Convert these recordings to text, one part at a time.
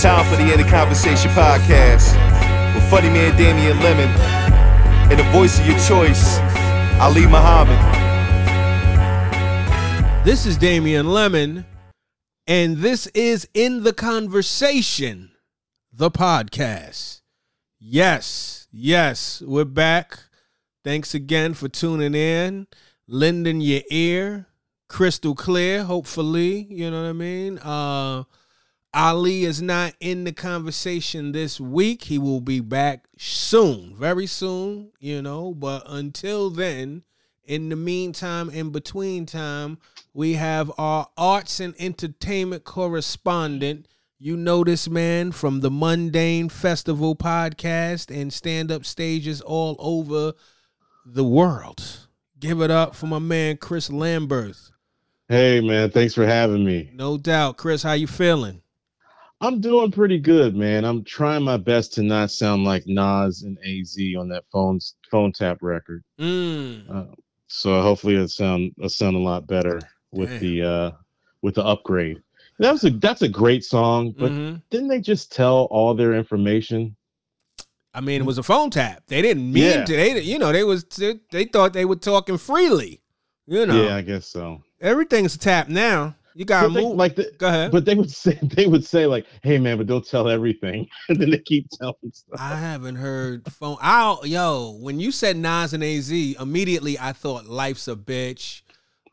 It's time for the In the Conversation podcast with funny man Damien Lemon and the voice of your choice, Ali Muhammad. This is Damien Lemon, and this is In the Conversation, the podcast. Yes, yes, we're back. Thanks again for tuning in, lending your ear, crystal clear, hopefully. You know what I mean? Uh, Ali is not in the conversation this week. He will be back soon, very soon, you know. But until then, in the meantime, in between time, we have our arts and entertainment correspondent. You know this man from the Mundane Festival podcast and stand up stages all over the world. Give it up for my man Chris Lamberth. Hey man, thanks for having me. No doubt, Chris. How you feeling? I'm doing pretty good, man. I'm trying my best to not sound like Nas and AZ on that phone phone tap record. Mm. Uh, so hopefully it sound it sound a lot better with Damn. the uh with the upgrade. That was a that's a great song, but Mhm. didn't they just tell all their information? I mean, it was a phone tap. They didn't mean Yeah. to. They, you know, they was they, they thought they were talking freely. You know, Yeah, I guess so. everything's a tap now. You gotta But they, move. like the, Go ahead. but they would say they would say like, "Hey man, but don't tell everything," and then they keep telling stuff. I haven't heard phone. I yo, when you said Nas and Az, immediately I thought "Life's a Bitch."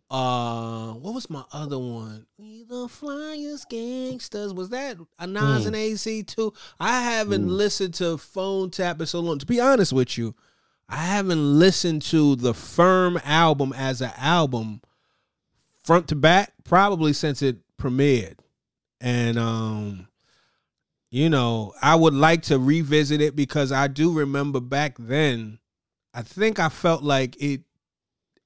Uh, what was my other one? We the flyest gangsters. Was that a Nas Hmm. and Az too? I haven't Hmm. listened to Phone Tap in so long. To be honest with you, I haven't listened to the Firm album as an album front to back probably since it premiered, and um you know, I would like to revisit it because I do remember back then, I think I felt like it,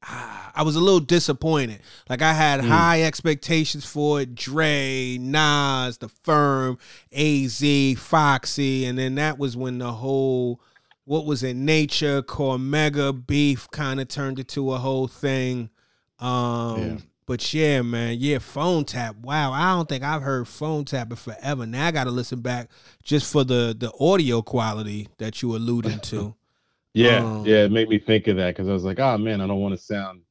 ah, I was a little disappointed. Like I had Mm. high expectations for it. Dre, Nas, The Firm, AZ, Foxy. And then that was when the whole, what was it, Nature, Cormega beef kind of turned into a whole thing. Um, Yeah. But yeah, man, yeah, phone tap. Wow, I don't think I've heard phone tap in forever. Now I got to listen back just for the the audio quality that you alluded to. Yeah, Um, yeah, it made me think of that because I was like, "Oh man, I don't want to sound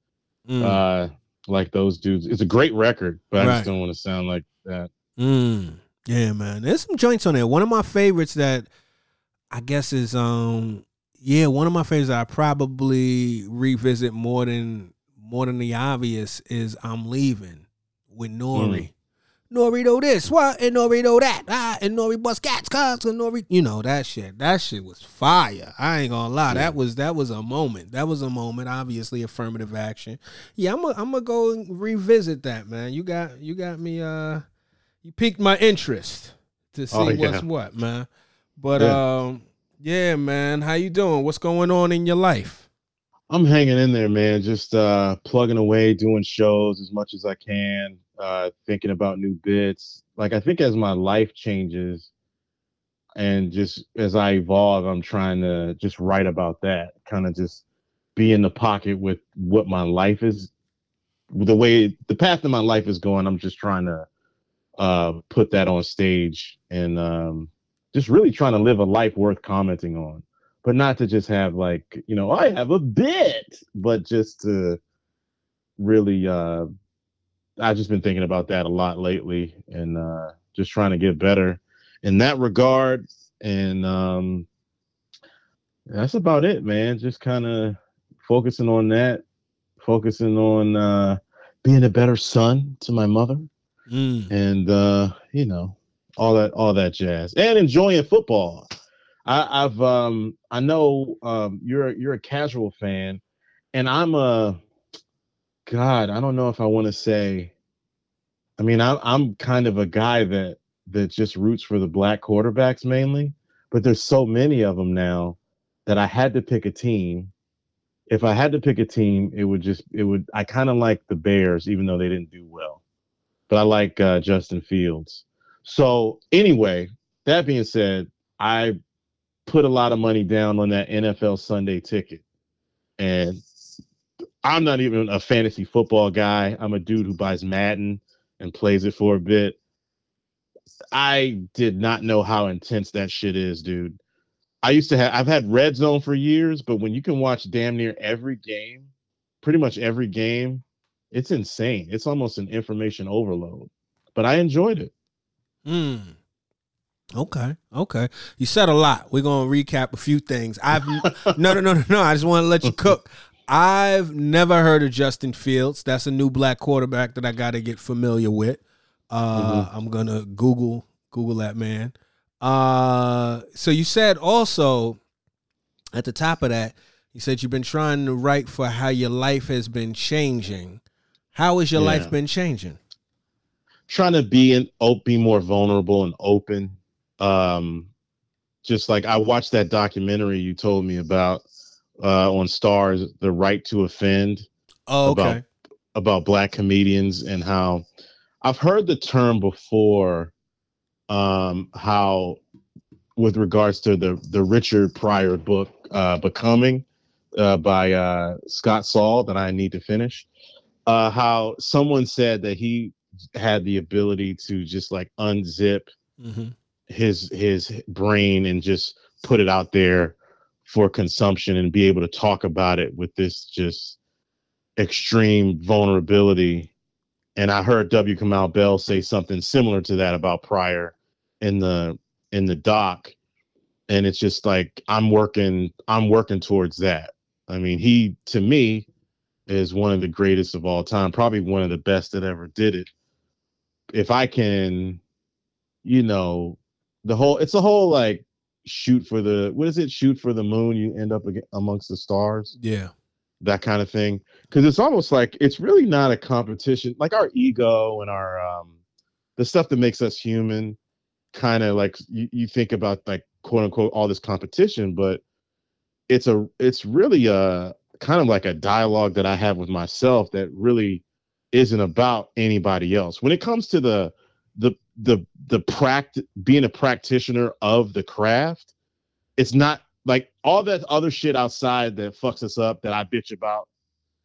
Mm, uh like those dudes. It's a great record, but I just don't want to sound like that. mm. Yeah, man. There's some joints on there. One of my favorites that I guess is um yeah, one of my favorites that I probably revisit more than more than the obvious is I'm leaving with Nori. Nori know this, what, and Nori know that, ah, and Nori bust cats, cuz, and Nori, you know that shit. That shit was fire. I ain't gonna lie, that was that was a moment. That was a moment. Obviously, affirmative action. Yeah, I'm gonna I'm gonna go and revisit that, man. You got you got me. Uh, you piqued my interest to see Oh, yeah. what's what, man. But Yeah. um, yeah, man. How you doing? What's going on in your life? I'm hanging in there, man. Just uh plugging away, doing shows as much as I can, uh thinking about new bits. Like I think as my life changes and just as I evolve, I'm trying to just write about that, kind of just be in the pocket with what my life is the way the path of my life is going, I'm just trying to uh put that on stage and um just really trying to live a life worth commenting on but not to just have like you know i have a bit but just to really uh i've just been thinking about that a lot lately and uh just trying to get better in that regard. And um that's about it man. Just kind of focusing on that focusing on uh being a better son to my mother Mm. and uh you know all that all that jazz and enjoying football I, I've um I know um you're you're a casual fan, and I'm a God. I don't know if I want to say. I mean, I'm I'm kind of a guy that that just roots for the black quarterbacks mainly, but there's so many of them now that I had to pick a team. If I had to pick a team, it would just it would. I kind of like the Bears, even though they didn't do well, but I like uh, Justin Fields. So anyway, that being said, I put a lot of money down on that NFL Sunday ticket. And I'm not even a fantasy football guy. I'm a dude who buys Madden and plays it for a bit. I did not know how intense that shit is, dude. I used to have I've had red zone for years, but when you can watch damn near every game, pretty much every game, it's insane. It's almost an information overload. But I enjoyed it. Hmm. Okay. Okay. You said a lot. We're gonna recap a few things. I've no, no, no, no, no. I just want to let you cook. I've never heard of Justin Fields. That's a new black quarterback that I got to get familiar with. Uh, mm-hmm. I'm gonna Google Google that man. Uh, so you said also at the top of that, you said you've been trying to write for how your life has been changing. How has your yeah. life been changing? Trying to be and be more vulnerable and open. Um, just like I watched that documentary you told me about uh, on Stars, "The Right to Offend." Oh, okay. About, about black comedians and how I've heard the term before um, how with regards to the the Richard Pryor book uh, Becoming uh, by uh, Scott Saul that I need to finish. Uh, how someone said that he had the ability to just like unzip mm-hmm. His his brain and just put it out there for consumption and be able to talk about it with this just extreme vulnerability. And I heard W. Kamau Bell say something similar to that about Pryor in the in the doc and it's just like i'm working i'm working towards that i mean he to me is one of the greatest of all time probably one of the best that ever did it if i can you know the whole it's a whole like shoot for the what is it? Shoot for the moon you end up amongst the stars? Yeah. That kind of thing. Because it's almost like it's really not a competition like our ego and our um the stuff that makes us human kind of like you, you think about like quote unquote all this competition, but it's a it's really a kind of like a dialogue that I have with myself that really isn't about anybody else. When it comes to the the the the pract being a practitioner of the craft, it's not like all that other shit outside that fucks us up that I bitch about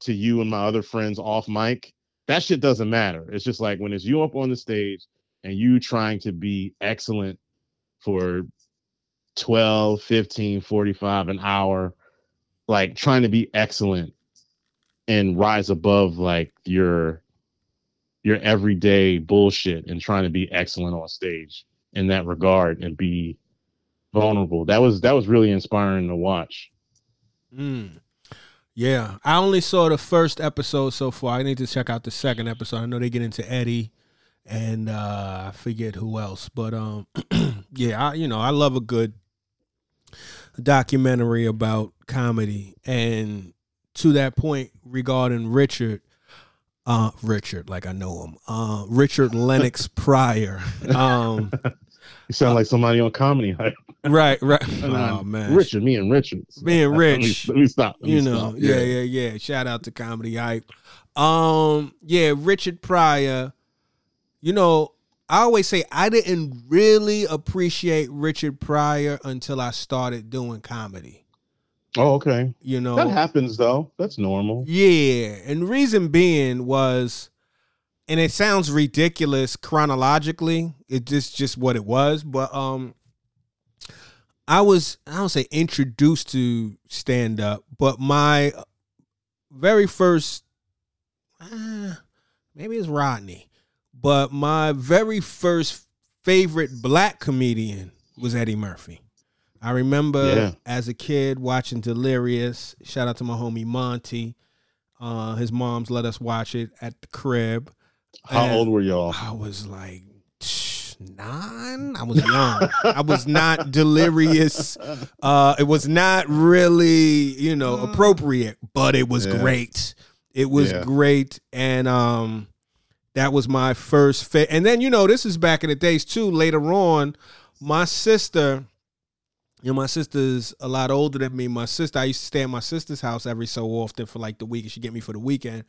to you and my other friends off mic. That shit doesn't matter. It's just like when it's you up on the stage and you trying to be excellent for 12 15 45 an hour like trying to be excellent and rise above like your your everyday bullshit and trying to be excellent on stage in that regard and be vulnerable. That was that was really inspiring to watch. Mm. yeah i only saw the first episode so far. I need to check out the second episode. I know they get into eddie and uh, I forget who else, but um, yeah, I, you know, I love a good documentary about comedy, and to that point regarding Richard, uh, Richard, like I know him, uh, Richard Lenox Pryor. Um, you sound like somebody on comedy hype. Right, right. Oh man, Richard, me and Richard, me and Rich. Let me, let me stop. Let you me know, stop. Yeah. yeah, yeah, yeah. Shout out to comedy hype. Um, yeah, Richard Pryor you know, I always say I didn't really appreciate Richard Pryor until I started doing comedy. Oh, okay. You know, that happens though. That's normal. Yeah. And the reason being was, and it sounds ridiculous chronologically, it just just what it was, but um I was I don't say introduced to stand up, but my very first uh, maybe it's Rodney. But my very first favorite black comedian was Eddie Murphy. I remember yeah. as a kid watching Delirious. Shout out to my homie Monty. Uh, his mom's let us watch it at the crib. How and old were y'all? I was like nine. I was young. I was not delirious. Uh, it was not really, you know, appropriate, but it was yeah. great. It was yeah. great, and um, that was my first fit. And then, you know, this is back in the days too. Later on, my sister, you know, my sister's a lot older than me. My sister, I used to stay at my sister's house every so often for like the week. she'd get me for the weekend.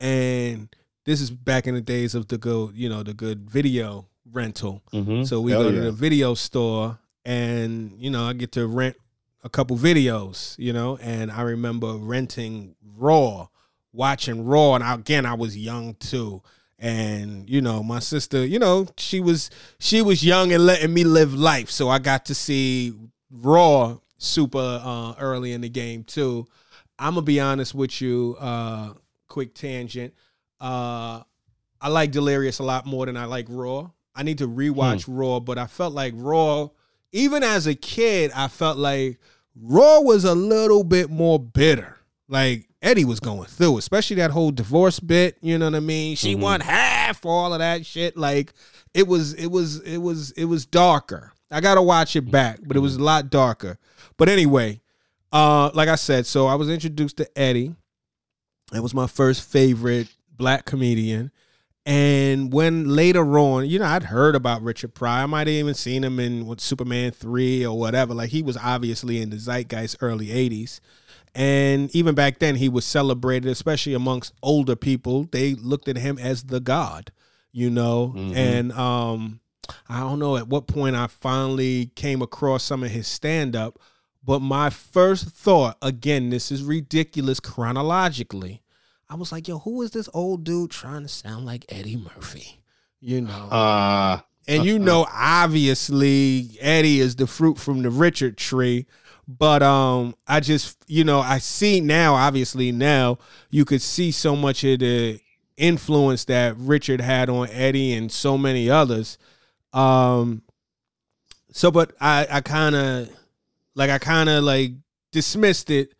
And this is back in the days of the good, you know, the good video rental. Mm-hmm. So we Hell go yeah. to the video store and, you know, I get to rent a couple videos, you know, and I remember renting Raw, watching Raw. And again, I was young too And you know, my sister, you know, she was she was young and letting me live life, so I got to see Raw super uh, early in the game too. I'm gonna be honest with you. Uh, quick tangent. Uh, I like Delirious a lot more than I like Raw. I need to rewatch hmm. Raw, but I felt like Raw, even as a kid, I felt like Raw was a little bit more bitter. Like Eddie was going through, especially that whole divorce bit. You know what I mean? She mm-hmm. won half all of that shit. Like it was, it was, it was, it was darker. I gotta watch it back, but it was a lot darker. But anyway, uh, like I said, so I was introduced to Eddie. It was my first favorite black comedian. And when later on, you know, I'd heard about Richard Pryor. I might have even seen him in what, Superman 3 or whatever. Like he was obviously in the zeitgeist early 80s. And even back then, he was celebrated, especially amongst older people. They looked at him as the god, you know. Mm-hmm. And um, I don't know at what point I finally came across some of his stand up. But my first thought, again, this is ridiculous chronologically. I was like, yo, who is this old dude trying to sound like Eddie Murphy? You know. Uh, and you know, obviously, Eddie is the fruit from the Richard tree. But um, I just, you know, I see now, obviously now, you could see so much of the influence that Richard had on Eddie and so many others. Um, so, but I, I kind of like I kind of like dismissed it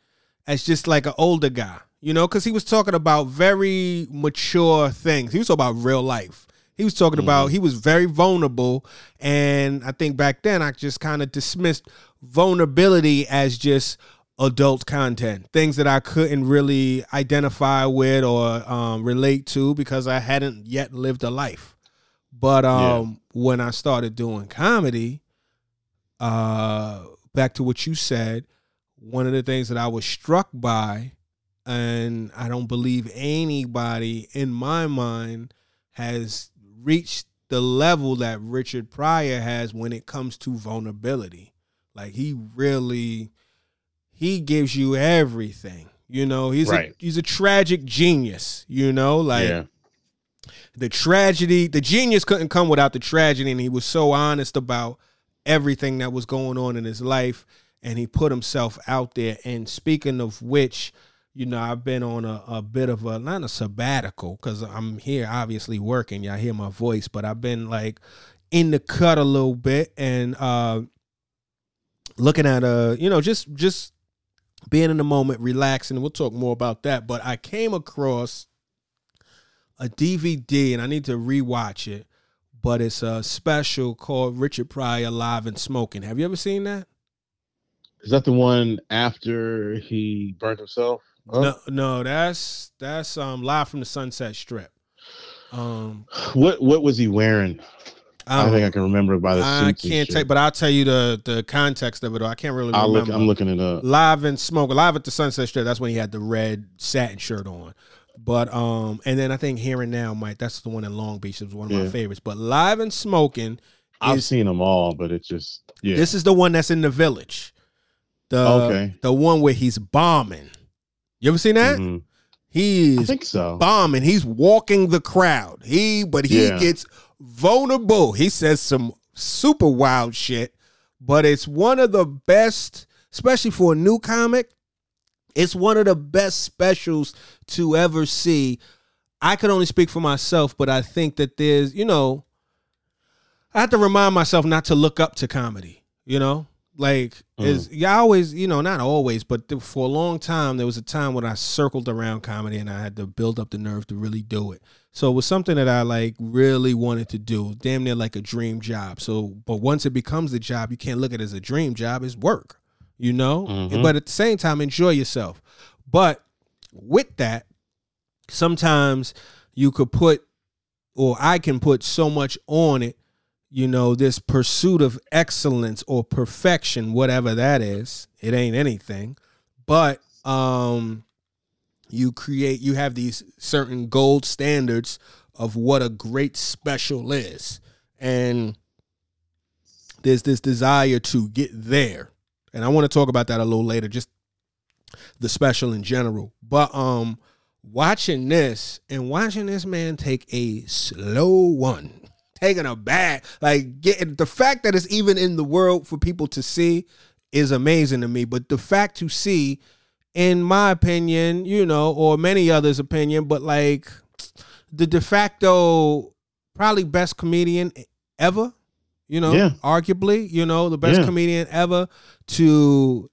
as just like an older guy, you know, because he was talking about very mature things. He was talking about real life. He was talking mm-hmm. about he was very vulnerable, and I think back then I just kind of dismissed vulnerability as just adult content, things that I couldn't really identify with or um, relate to because I hadn't yet lived a life. But um, yeah. when I started doing comedy, uh, back to what you said, one of the things that I was struck by, and I don't believe anybody in my mind has reached the level that Richard Pryor has when it comes to vulnerability. Like he really he gives you everything. You know, he's right. a he's a tragic genius, you know, like yeah. The tragedy, the genius couldn't come without the tragedy and he was so honest about everything that was going on in his life and he put himself out there. And speaking of which you know i've been on a, a bit of a not a sabbatical because i'm here obviously working y'all hear my voice but i've been like in the cut a little bit and uh looking at a you know just just being in the moment relaxing we'll talk more about that but i came across a dvd and i need to rewatch it but it's a special called Richard Pryor Live and Smoking. Have you ever seen that? Is that the one after he burnt himself? No, no, that's that's um live from the Sunset Strip. Um, what what was he wearing? I, I think I can remember by the. I can't take, but I'll tell you the the context of it. I can't really. I'll remember. Look, I'm looking it up. Live and smoke, live at the Sunset Strip. That's when he had the red satin shirt on. But um, and then I think here and now, Mike, that's the one in Long Beach. It was one of yeah. my favorites. But live and smoking, I've seen them all, but it's just yeah. This is the one that's in the village. The okay. the one where he's bombing. You ever seen that? Mm-hmm. He's I think so. bombing. He's walking the crowd. He but he yeah. gets vulnerable. He says some super wild shit, but it's one of the best, especially for a new comic. It's one of the best specials to ever see. I could only speak for myself, but I think that there's, you know, I have to remind myself not to look up to comedy, you know? Like mm. is yeah, always, you know, not always, but for a long time there was a time when I circled around comedy and I had to build up the nerve to really do it. So it was something that I like really wanted to do, damn near like a dream job. So, but once it becomes a job, you can't look at it as a dream job, it's work you know, mm-hmm. but at the same time, enjoy yourself. But with that, sometimes you could put, or I can put so much on it, you know, this pursuit of excellence or perfection, whatever that is. It ain't anything, but um, you create, you have these certain gold standards of what a great special is, and there's this desire to get there and I want to talk about that a little later, just the special in general. But um, watching this and watching this man take a slow one, taking a bad, like getting the fact that it's even in the world for people to see is amazing to me. But the fact to see, in my opinion, you know, or many others' opinion, but like the de facto probably best comedian ever, you know, Yeah. arguably, you know, the best Yeah. comedian ever to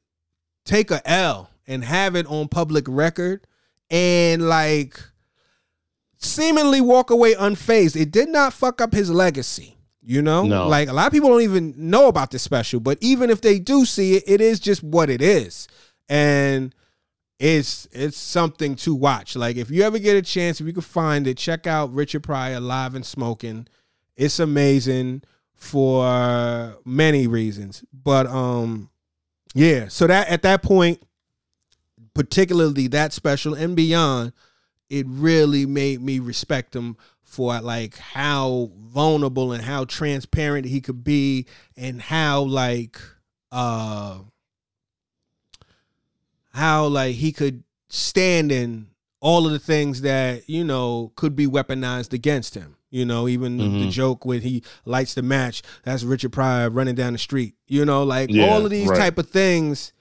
take a L and have it on public record and like seemingly walk away unfazed. It did not fuck up his legacy. You know, No. like a lot of people don't even know about this special, but even if they do see it, it is just what it is, and it's it's something to watch. Like if you ever get a chance, if you can find it, check out Richard Pryor live and smoking. It's amazing for many reasons, but um, yeah. So that at that point, particularly that special and beyond, it really made me respect him for like how vulnerable and how transparent he could be and how like uh how like he could stand in all of the things that you know could be weaponized against him you know even the Mhm. joke when he lights the match that's richard pryor running down the street you know like Yeah, all of these right. type of things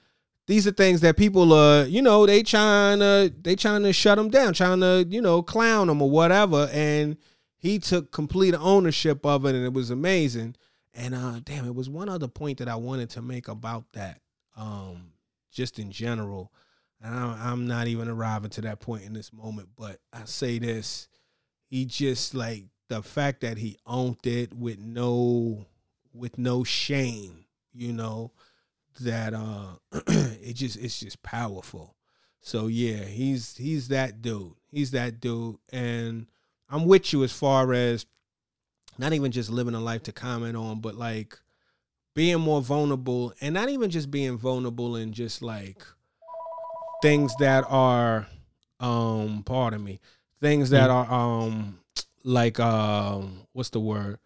these are things that people uh you know they trying to they trying to shut him down trying to you know clown him or whatever and he took complete ownership of it and it was amazing and uh damn it was one other point that i wanted to make about that um just in general and I- i'm not even arriving to that point in this moment but i say this he just like the fact that he owned it with no with no shame you know that uh it just it's just powerful. So yeah he's he's that dude. He's that dude. And i'm with you as far as not even just living a life to comment on but like being more vulnerable and not even just being vulnerable in just like things that are um pardon me things that are um like um what's the word?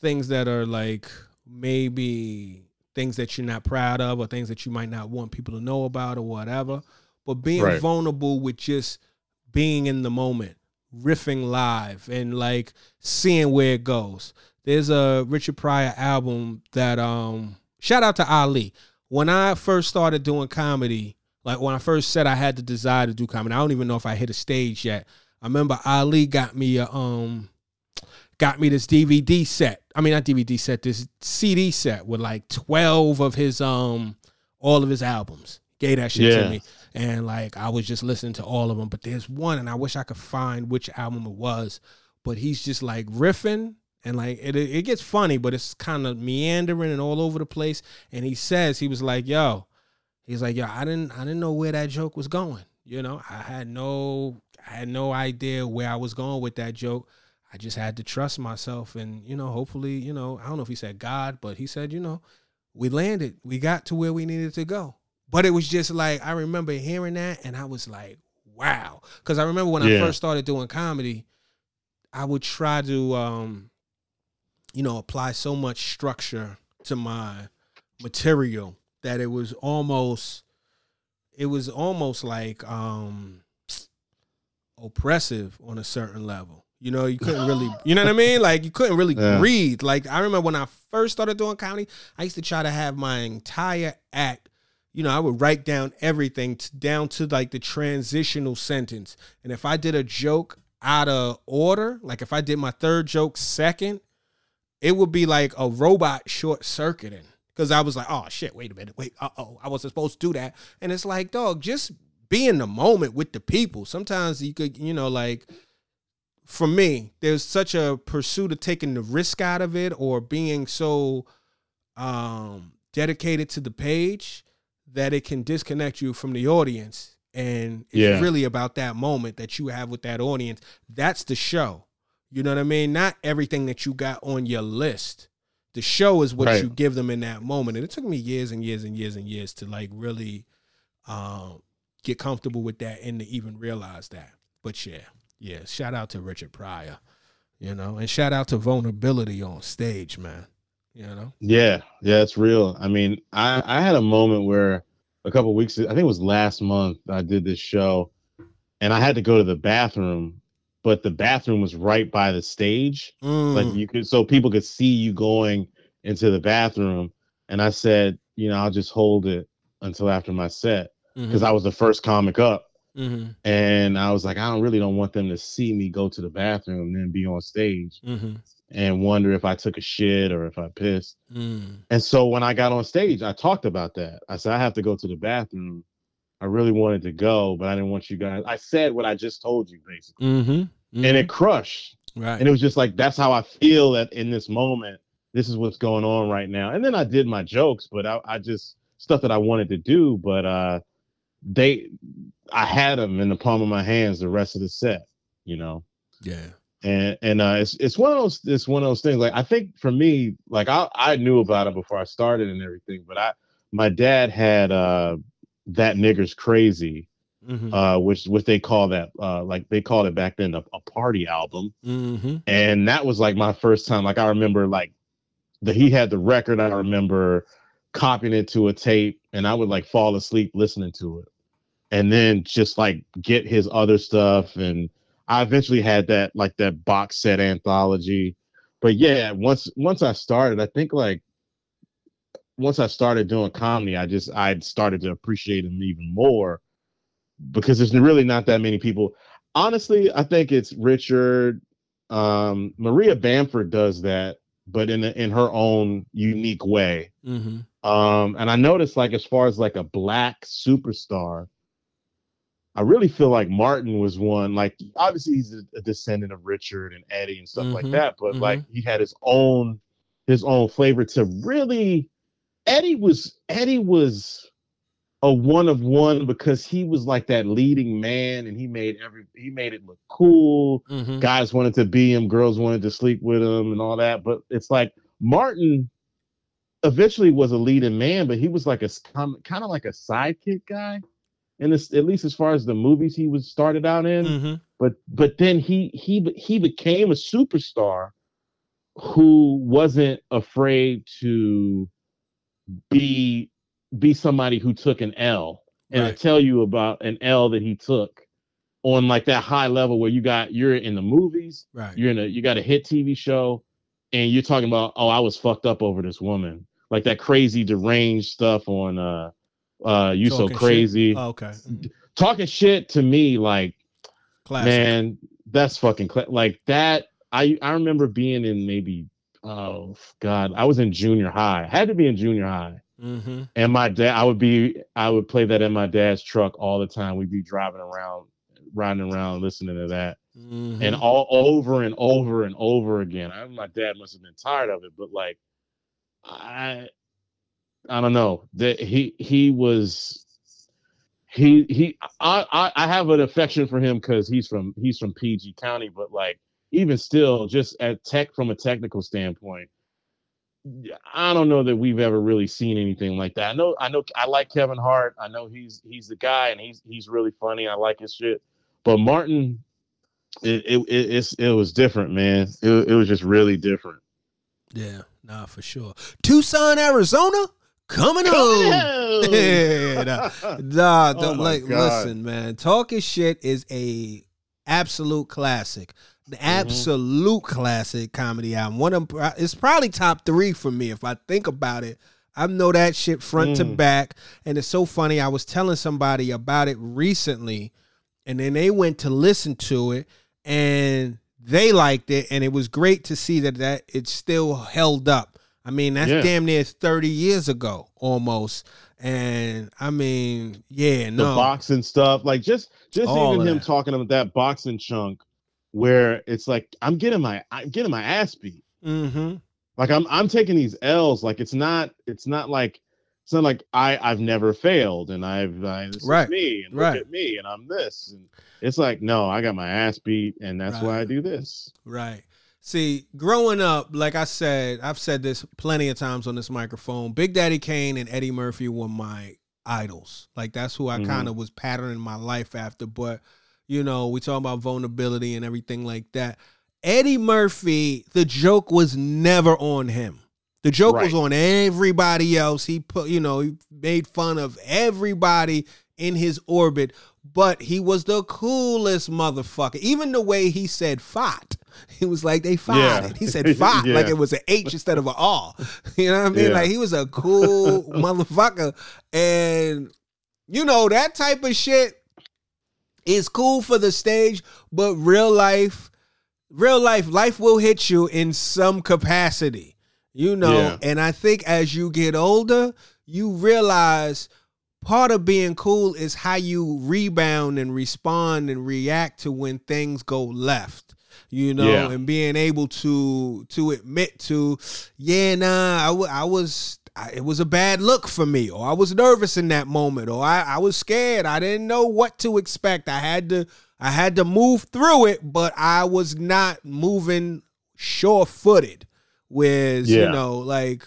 Things that are like maybe things that you're not proud of or things that you might not want people to know about or whatever. But being Right. vulnerable with just being in the moment riffing live and like seeing where it goes. There's a richard pryor album that um shout out to ali. When i first started doing comedy like when i first said i had the desire to do comedy i don't even know if i hit a stage yet i remember ali got me a um got me this DVD set. I mean, not DVD set, this CD set with like 12 of his um all of his albums. Gave that shit Yeah. to me. And like I was just listening to all of them, but there's one and I wish I could find which album it was, but he's just like riffing and like it it gets funny, but it's kind of meandering and all over the place and he says he was like, "Yo, he's like, "Yo, I didn't I didn't know where that joke was going." You know, I had no I had no idea where I was going with that joke. I just had to trust myself and, you know, hopefully, you know, I don't know if he said God, but he said, you know, we landed. We got to where we needed to go. But it was just like I remember hearing that and I was like, wow. Cuz I remember when I first started doing comedy, I would try to um you know, apply so much structure to my material that it was almost it was almost like um oppressive on a certain level. You know, you couldn't really, you know what I mean? Like you couldn't really Yeah. breathe. Like I remember when I first started doing comedy, I used to try to have my entire act. You know, I would write down everything t- down to like the transitional sentence. And if I did a joke out of order, like if I did my third joke second, it would be like a robot short circuiting. Cause I was like, oh shit, wait a minute, wait, uh oh, I wasn't supposed to do that. And it's like, dog, just be in the moment with the people. Sometimes you could, you know, like for me, there's such a pursuit of taking the risk out of it or being so um dedicated to the page that it can disconnect you from the audience. And it's Yeah. really about that moment that you have with that audience. That's the show. You know what I mean? Not everything that you got on your list. The show is what Right. you give them in that moment. And it took me years and years and years and years to like really um get comfortable with that and to even realize that. But yeah, yeah. Shout out to Richard Pryor, you know, and shout out to vulnerability on stage, man. You know? Yeah, yeah, it's real. I mean, I I had a moment where a couple weeks, I think it was last month, I did this show, and I had to go to the bathroom, but the bathroom was right by the stage. Mm. Like you could so people could see you going into the bathroom. And I said, you know, I'll just hold it until after my set because Mhm. I was the first comic up. Mhm. And I was like, I don't really don't want them to see me go to the bathroom and then be on stage Mhm. and wonder if I took a shit or if I pissed. Mm. And so when I got on stage, I talked about that. I said, I have to go to the bathroom. I really wanted to go, but I didn't want you guys. I said what I just told you, basically. Mhm. And it crushed. right. And it was just like, that's how I feel that in this moment, this is what's going on right now. And then I did my jokes, but I, I just stuff that I wanted to do. But uh they I had them in the palm of my hands the rest of the set, you know. yeah. and and uh, it's it's one of those it's one of those things. Like I think for me, like I I knew about it before I started and everything, but I my dad had uh that nigger's crazy, Mhm. uh, which what they call that uh like they called it back then a, a party album, Mhm. and that was like my first time. Like I remember like the he had the record. I remember copying it to a tape, and I would like fall asleep listening to it, and then just like get his other stuff. And I eventually had that like that box set anthology. But yeah, once once I started, I think like once I started doing comedy, I just I started to appreciate him even more because there's really not that many people. Honestly, I think it's Richard. Um, Maria Bamford does that, but in a, in her own unique way. Mhm. Um, and I noticed like as far as like a black superstar, I really feel like Martin was one. Like obviously he's a, a descendant of Richard and Eddie and stuff like Mhm, that, but mhm. like he had his own his own flavor to really Eddie was Eddie was a one of one because he was like that leading man and he made every he made it look cool Mhm. guys wanted to be him, girls wanted to sleep with him, and all that. But it's like Martin eventually was a leading man, but he was like a kind of like a sidekick guy, and at least as far as the movies he was started out in. Mhm. But but then he he he became a superstar who wasn't afraid to be be somebody who took an L. And I tell you about an L that he took on like that high level where you got you're in the movies, Right. you're in a you got a hit TV show, and you're talking about oh I was fucked up over this woman, like that crazy deranged stuff on uh uh you so Talking shit. crazy Oh, okay. Talking shit to me like Classic. man that's fucking cla- like that I I remember being in maybe oh god I was in junior high had to be in junior high Mhm. and my dad I would be I would play that in my dad's truck all the time we'd be driving around riding around listening to that Mhm. and all over and over and over again. I my dad must have been tired of it, but like I I don't know. That he he was he he I I, I have an affection for him because he's from he's from PG County, but like even still, just at tech from a technical standpoint, I don't know that we've ever really seen anything like that. I know I know I like Kevin Hart. I know he's he's the guy and he's he's really funny. I like his shit. But Martin, it it it, it was different, man. It, it was just really different. Yeah, nah, for sure. Tucson, Arizona, coming home. Yeah, nah, nah, Oh don't- like God. listen, man. Talking shit is a absolute classic. The Mm-hmm. absolute classic comedy album. One of it's probably top three for me if I think about it. I know that shit front to Mm. back, and it's so funny. I was telling somebody about it recently, and then they went to listen to it, and they liked it, and it was great to see that that it still held up. I mean, that's Yeah. damn near thirty years ago almost, and I mean, yeah, the no, boxing stuff, like just just All even him that. talking about that boxing chunk, where it's like I'm getting my I'm getting my ass beat. mm-hmm. Like I'm I'm taking these L's. Like it's not it's not like it's not like I I've never failed and I've I, this Right, is me and right. look at me and I'm this and it's like no I got my ass beat and that's why I do this. Right. See, growing up, like I said, I've said this plenty of times on this microphone. Big Daddy Kane and Eddie Murphy were my idols. Like that's who I Mhm. kind of was patterning my life after. But you know, we talk about vulnerability and everything like that. Eddie Murphy, the joke was never on him. The joke was on everybody else. He put, you know, he made fun of everybody in his orbit, but he was the coolest motherfucker. Even the way he said "fat," he was like they fought Yeah. it. He said "fat" Yeah. like it was an H instead of an R. You know what I mean? Yeah. Like he was a cool motherfucker, and you know that type of shit is cool for the stage, but real life, real life, life will hit you in some capacity, you know. And I think as you get older, you realize part of being cool is how you rebound and respond and react to when things go left. You know, Yeah. and being able to to admit to, yeah, nah, I wa- I was I, it was a bad look for me, or I was nervous in that moment, or I, I was scared. I didn't know what to expect. I had to I had to move through it, but I was not moving sure footed. Whereas, you know, like,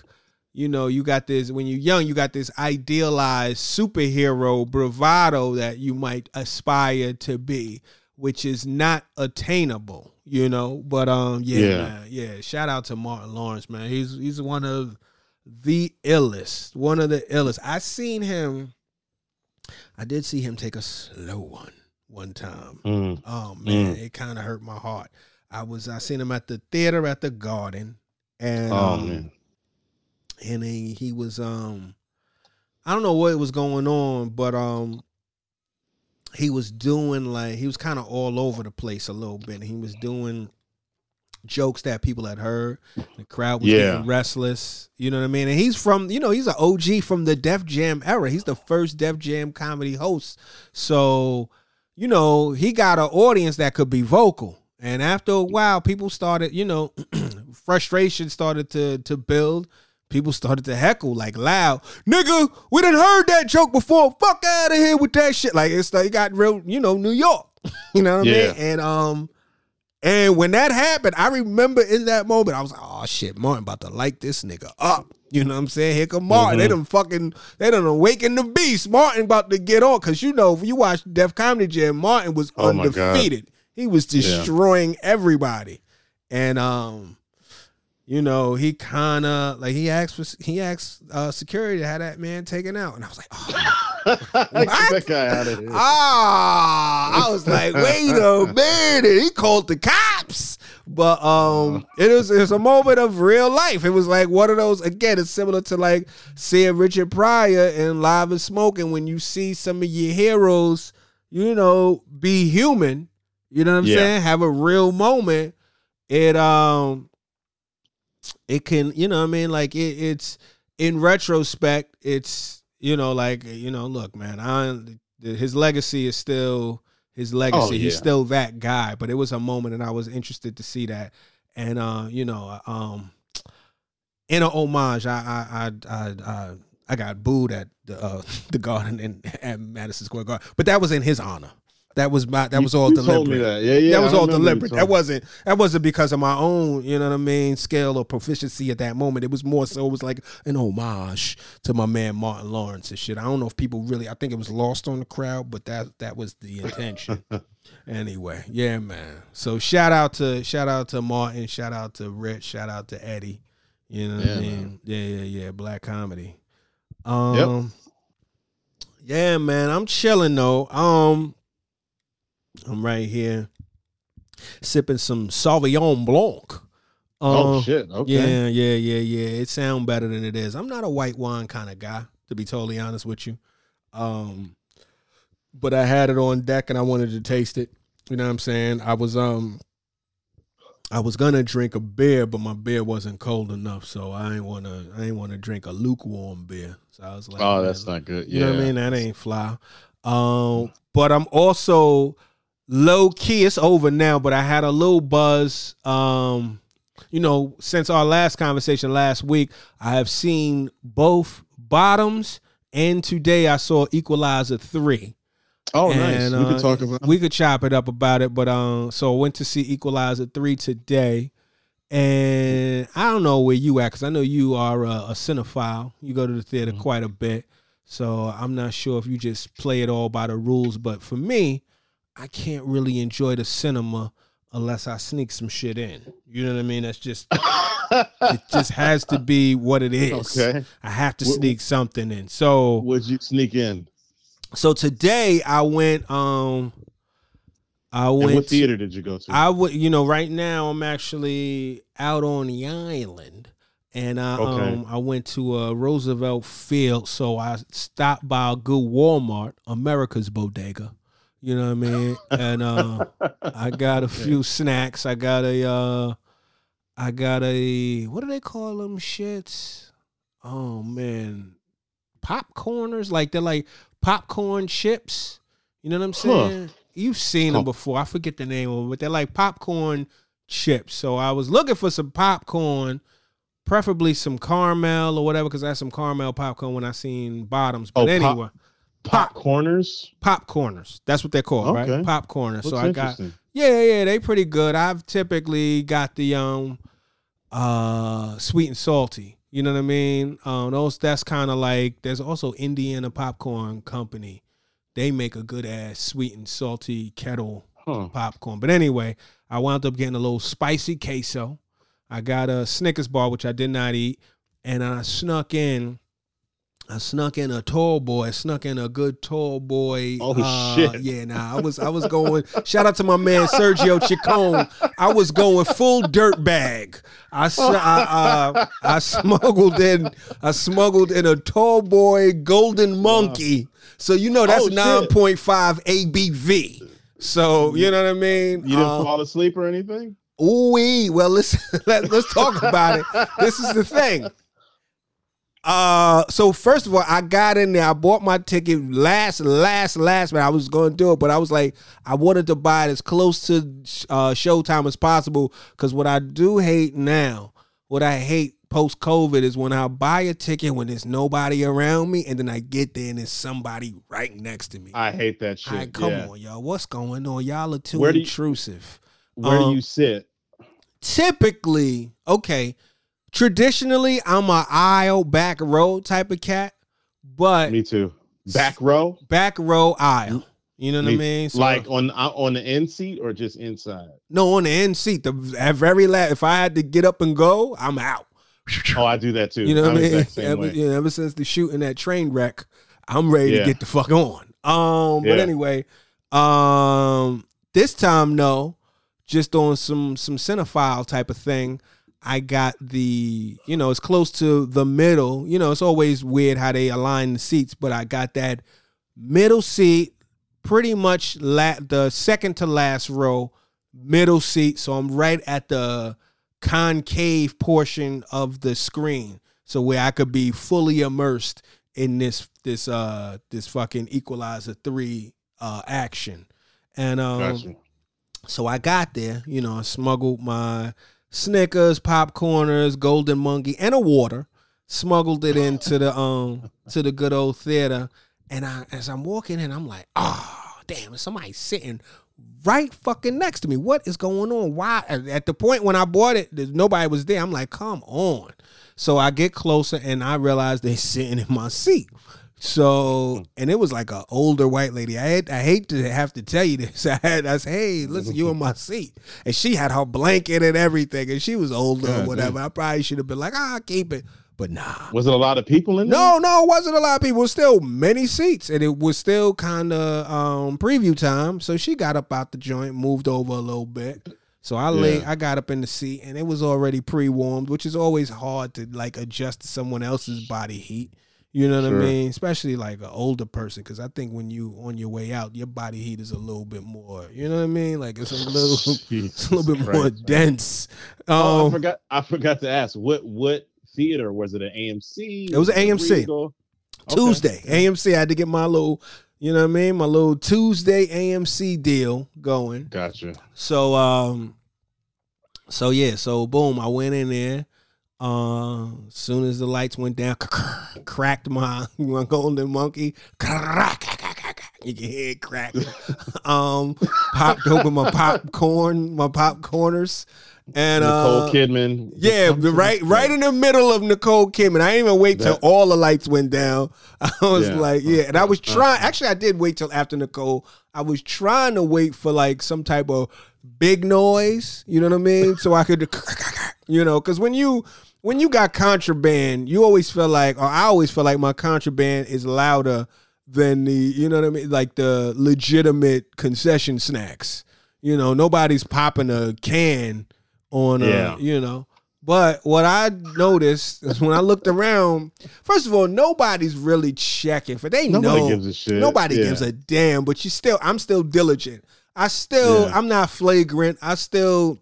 you know, you got this when you're young, you got this idealized superhero bravado that you might aspire to be, which is not attainable, you know. But um, yeah, Yeah. man, yeah. Shout out to Martin Lawrence, man. He's he's one of the illest, one of the illest. I seen him. I did see him take a slow one one time. Mm. Oh man, it kind of hurt my heart. I was I seen him at the theater at the Garden, and Oh um, man. and he he was um I don't know what was going on, but um he was doing like he was kind of all over the place a little bit. He was doing jokes that people had heard. The crowd was Yeah. getting restless. You know what I mean? And he's from, you know, he's an OG from the Def Jam era. He's the first Def Jam comedy host. So, you know, he got an audience that could be vocal. And after a while, people started, you know, frustration started to to build. People started to heckle like loud, nigga. We done heard that joke before. Fuck out of here with that shit. Like it's like it got real, you know, New York. you know what I mean? And um, and when that happened, I remember in that moment, I was like, oh shit, Martin about to light this nigga up. You know what I'm saying? Here come Martin. They Mhm. done fucking, they done awaken the beast. Martin about to get on. Cause you know, if you watch Def Comedy Jam, Martin was Oh undefeated. He was Yeah. destroying everybody. And um, you know, he kinda like he asked for he asked uh security to have that man taken out. And I was like, oh, that guy out of here. Ah, I was like, wait a minute. He called the cops. But um it was it's a moment of real life. It was like one of those again, it's similar to like seeing Richard Pryor in Live and Smoking when you see some of your heroes, you know, be human. You know what I'm Yeah. saying? Have a real moment. It um it can, you know what I mean? Like it, it's in retrospect, it's you know, like you know, look, man, I his legacy is still his legacy. Oh, He's still that guy. But it was a moment, and I was interested to see that. And uh, you know, um, in a homage, I I I I, I, I got booed at the uh, the Garden in at Madison Square Garden, but that was in his honor. That was my that was all you deliberate told me that. Yeah, yeah. that was I all deliberate. That wasn't that wasn't because of my own, you know what I mean, scale or proficiency at that moment. It was more so it was like an homage to my man Martin Lawrence and shit. I don't know if people really I think it was lost on the crowd, but that that was the intention. anyway, yeah, man. So shout out to shout out to Martin, shout out to Rich, shout out to Eddie. You know what I Yeah, mean? man. Yeah, yeah, yeah. Black comedy. Um Yeah, man. I'm chilling though. Um I'm right here sipping some Sauvignon Blanc. Oh Um, shit. Okay. Yeah, yeah, yeah, yeah. It sounds better than it is. I'm not a white wine kind of guy, to be totally honest with you. Um, but I had it on deck and I wanted to taste it. You know what I'm saying? I was um I was gonna drink a beer, but my beer wasn't cold enough, so I ain't wanna I ain't wanna drink a lukewarm beer. So I was like, Oh, that's not good. you yeah. know what I mean? That ain't fly. Um, but I'm also low key. It's over now, but I had a little buzz. Um, you know, since our last conversation last week, I have seen both bottoms, and today I saw Equalizer three. Oh, nice. And, we uh, could talk about. We could chop it up about it, but um, so I went to see Equalizer three today, and I don't know where you at because I know you are a, a cinephile. You go to the theater Mhm. quite a bit, so I'm not sure if you just play it all by the rules. But for me, I can't really enjoy the cinema unless I sneak some shit in. You know what I mean? That's just it. Just has to be what it is. okay. I have to sneak something in. So Would you sneak in? So today I went. Um, I And went. what theater did you go to? I would, you know, right now I'm actually out on the island, and I Okay. um I went to uh, Roosevelt Field, so I stopped by a good Walmart, America's Bodega. You know what I mean? And uh, I got a few snacks. I got a uh, I got a what do they call them shits? Oh man, popcorners like they're like popcorn chips. You know what I'm Huh. saying? You've seen them before. I forget the name of them, but they're like popcorn chips. So I was looking for some popcorn, preferably some caramel or whatever, because I had some caramel popcorn when I seen bottoms. But Oh, pop- anyway, Popcorners. popcorners. That's what they're called, right? Okay. Popcorners. Looks So I got yeah, yeah, they pretty good. I've typically got the um uh sweet and salty. You know what I mean? Um those that's kind of like there's also Indiana Popcorn Company. They make a good ass sweet and salty kettle Huh. popcorn. But anyway, I wound up getting a little spicy queso. I got a Snickers bar, which I did not eat, and I snuck in. I snuck in a tall boy. Snuck in a good tall boy. Oh, uh, shit. Yeah, nah. I was I was going. shout out to my man Sergio Chacon. I was going full dirt bag. I I, uh, I smuggled in. I smuggled in a tall boy golden monkey. So you know that's Oh, nine point five ABV. So you know what I mean. You didn't Uh, fall asleep or anything? Ooh wee. Well, let's let, let's talk about it. This is the thing. Uh, so first of all, I got in there. I bought my ticket last, last, last minute. I was going to do it, but I was like, I wanted to buy it as close to uh, showtime as possible. Because what I do hate now, what I hate post COVID is when I buy a ticket when there's nobody around me, and then I get there and there's somebody right next to me. I hate that shit. Right, come yeah. on, y'all. What's going on? Y'all are too Where do you- intrusive Where Um, do you sit? typically, okay, traditionally I'm a aisle back row type of cat, but Me too. Back row? back row aisle. You know what I mean? So, like on uh, on the end seat or just inside? no, on the end seat, the at very last. If I had to get up and go, I'm out. Oh, I do that too. You know what I mean? Ever, way. you know, ever since the shooting that train wreck, I'm ready to get the fuck on. Um, but Yeah. anyway, um, this time no, just on some some cinephile type of thing. I got the, you know, it's close to the middle. You know, it's always weird how they align the seats, but I got that middle seat, pretty much la- the second to last row, middle seat. So I'm right at the concave portion of the screen, so where I could be fully immersed in this this uh this fucking Equalizer three uh action, and um. Gotcha. So I got there, you know, I smuggled my Snickers, popcorners, golden monkey, and a water. Smuggled it into the um to the good old theater. And I as I'm walking in, I'm like, oh damn, somebody sitting right fucking next to me. What is going on? Why at at the point when I bought it, nobody was there. I'm like, come on. So I get closer and I realize they're sitting in my seat. So and it was like an older white lady. I had, I hate to have to tell you this. I had I said, hey, listen, you in my seat, and she had her blanket and everything, and she was older or whatever. I probably should have been like, ah, keep it, but nah. Was it a lot of people in there? No, no, it wasn't a lot of people. It was still many seats, and it was still kind of um, preview time. So she got up out the joint, moved over a little bit. So I lay, Yeah. I got up in the seat, and it was already pre warmed, which is always hard to like adjust to someone else's body heat. You know what Sure. I mean? Especially like an older person, because I think when you on your way out, your body heat is a little bit more. You know what I mean? Like it's a little, it's a little bit more Christ, man. dense. Oh, I Um, forgot. I forgot to ask. What what theater was it? An AMC? It was an AMC. Regal? Okay. Tuesday. AMC. I had to get my little, you know what I mean? My little Tuesday AMC deal going. Gotcha. So um so yeah, so boom, I went in there. Uh soon as the lights went down, cracked my, my golden monkey. You can hear it crack. um popped open my popcorn, my popcorners. And Nicole uh Kidman. yeah, right, right in the middle of Nicole Kidman. I didn't even wait till That- all the lights went down. I was Yeah. like, yeah, and I was Uh, trying. Actually, I did wait till after Nicole. I was trying to wait for like some type of big noise. You know what I mean? So I could, you know, because when you when you got contraband, you always feel like, or I always feel like my contraband is louder than the you know what I mean, like the legitimate concession snacks. You know, nobody's popping a can on a, Yeah. you know. But what I noticed is when I looked around, first of all, nobody's really checking for they Nobody know gives a shit. Nobody Yeah. gives a damn, but you still I'm still diligent. I still Yeah. I'm not flagrant. I still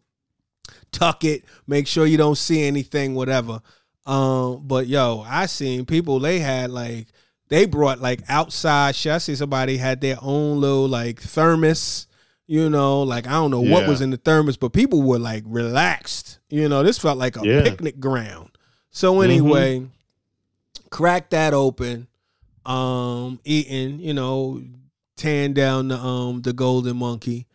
tuck it, make sure you don't see anything, whatever. Um, but yo, I seen people they had like they brought like outside shit. I see somebody had their own little like thermos, you know, like I don't know what was in the thermos, but people were like relaxed. You know, this felt like a Yeah. picnic ground. So anyway, cracked that open, um, eating, you know, tearing down the um the golden monkey.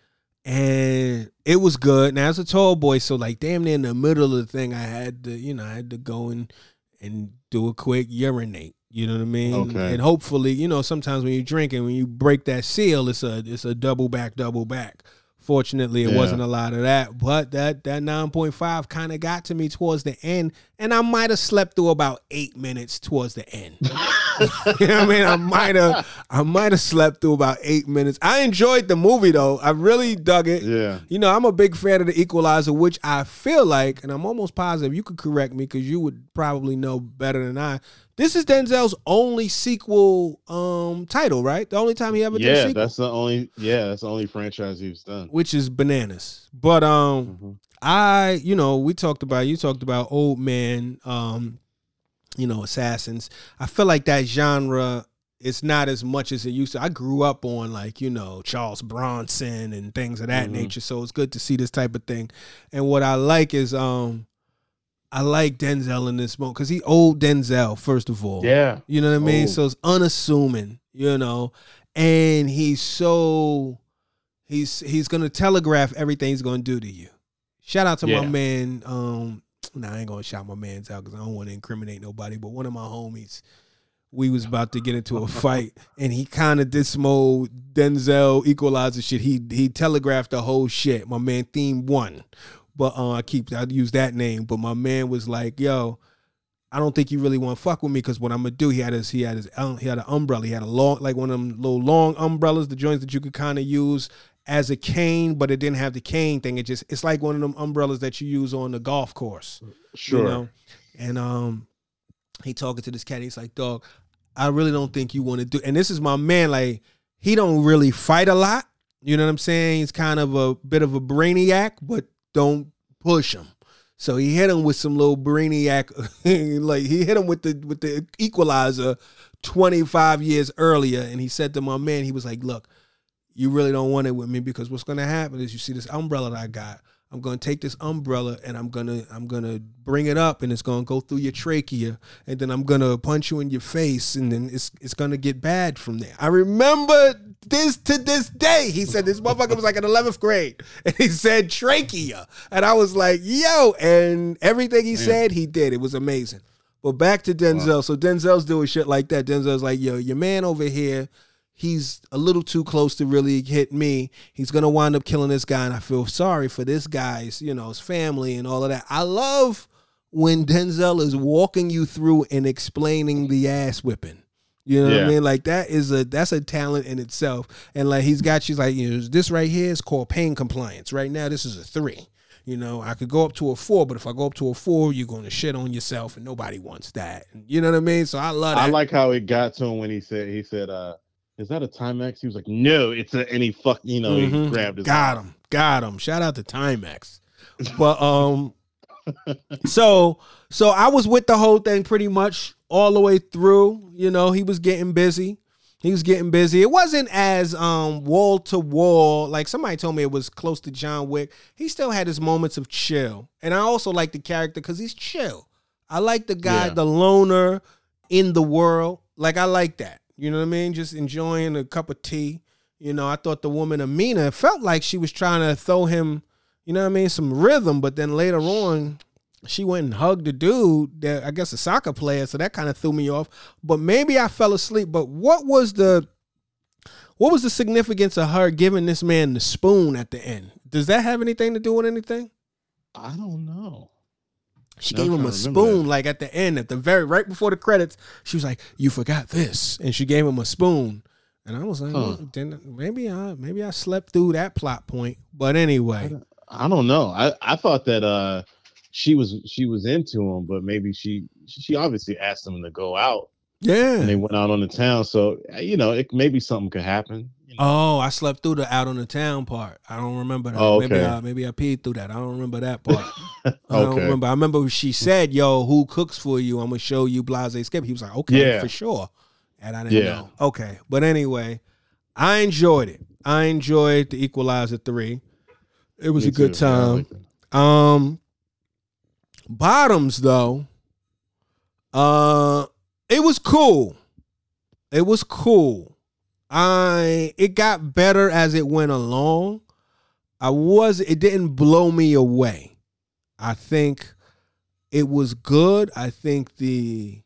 And it was good. Now as a tall boy, so like damn near in the middle of the thing, I had to, you know, I had to go and and do a quick urinate. You know what I mean? Okay. And hopefully, you know, sometimes when you're drinking, when you break that seal, it's a it's a double back, double back. Fortunately, it Yeah. wasn't a lot of that, but that that nine point five kind of got to me towards the end, and I might have slept through about eight minutes towards the end. you know what I mean? I might have I might have slept through about eight minutes. I enjoyed the movie though. I really dug it. Yeah. You know, I'm a big fan of the Equalizer, which I feel like, and I'm almost positive you could correct me because you would probably know better than I. This is Denzel's only sequel um title, right? The only time he ever did Yeah, sequel, that's the only yeah, that's the only franchise he's done. which is bananas. But um, Mhm. I, you know, we talked about you talked about old man, um, you know, assassins. I feel like that genre it's not as much as it used to. I grew up on like, you know, Charles Bronson and things of that Mhm. nature. So it's good to see this type of thing. And what I like is um I like Denzel in this moment because he old Denzel, first of all. Yeah. You know what I mean? Old. So it's unassuming, you know, and he's so he's he's gonna telegraph everything he's gonna do to you. Shout out to my man. Um, nah, I ain't gonna shout my man's out because I don't want to incriminate nobody. But one of my homies, we was about to get into a fight, and he kind of did some old Denzel Equalizer shit. He he telegraphed the whole shit. My man, theme one, but uh, I keep I use that name. But my man was like, "Yo, I don't think you really want to fuck with me because what I'm gonna do." He had his he had his um, he had an umbrella. He had a long like one of them little long umbrellas, the joints that you could kind of use as a cane, but it didn't have the cane thing. It just it's like one of them umbrellas that you use on the golf course. Sure. You know? And um he talking to this cat, he's like, dog, I really don't think you want to do and this is my man, like, he don't really fight a lot. You know what I'm saying? He's kind of a bit of a brainiac, but don't push him. So he hit him with some little brainiac, like he hit him with the with the equalizer 25 years earlier. And he said to my man, he was like, Look, you really don't want it with me because what's gonna happen is you see this umbrella that I got. I'm gonna take this umbrella and I'm gonna I'm gonna bring it up and it's gonna go through your trachea and then I'm gonna punch you in your face and then it's it's gonna get bad from there. I remember this to this day. He said this motherfucker was like in 11th grade and he said trachea and I was like yo and everything he said he did. It was amazing. But back to Denzel. So Denzel's doing shit like that. Denzel's like yo your man over here he's a little too close to really hit me. He's gonna wind up killing this guy, and I feel sorry for this guy's, you know, his family and all of that. I love when Denzel is walking you through and explaining the ass whipping. You know what I mean? Like that is a that's a talent in itself. And like he's got you like, you know, this right here is called pain compliance. Right now, this is a three. You know, I could go up to a four, but if I go up to a four, you're gonna shit on yourself, and nobody wants that. You know what I mean? So I love that. I like how it got to him when he said he said, uh, is that a Timex? He was like, No, it's a and he fuck you know, Mhm. he grabbed his Got arm. him. Got him. Shout out to Timex. But um so so I was with the whole thing pretty much all the way through. You know, he was getting busy. He was getting busy. It wasn't as um wall to wall. Like somebody told me it was close to John Wick. He still had his moments of chill. And I also like the character because he's chill. I like the guy, Yeah. the loner in the world. Like I like that. You know what I mean? Just enjoying a cup of tea. You know, I thought the woman Amina felt like she was trying to throw him, you know what I mean, some rhythm, but then later on, she went and hugged the dude that I guess a soccer player, so that kind of threw me off. But maybe I fell asleep. But what was the what was the significance of her giving this man the spoon at the end? Does that have anything to do with anything? I don't know. She gave him a remember that. spoon, like at the end, at the very right before the credits. She was like, "You forgot this," and she gave him a spoon. And I was like, Huh. well, then maybe I maybe I slept through that plot point. But anyway, I don't know. I, I thought that uh she was she was into him, but maybe she she obviously asked him to go out yeah. and they went out on the town. So you know, it maybe something could happen. Oh, I slept through the out on the town part. I don't remember that. Oh, Maybe. I maybe I peed through that. I don't remember that part. I don't okay. remember. I remember she said, "Yo, who cooks for you? I'm gonna show you." Blase Skip. He was like, "Okay, Yeah. for sure," and I didn't Yeah. know. Okay, but anyway, I enjoyed it. I enjoyed the Equalizer three. It was Me a good too. Yeah, time. like. Um, bottoms though, uh, it was cool. It was cool. I it got better as it went along. I was it didn't blow me away. I think it was good. I think the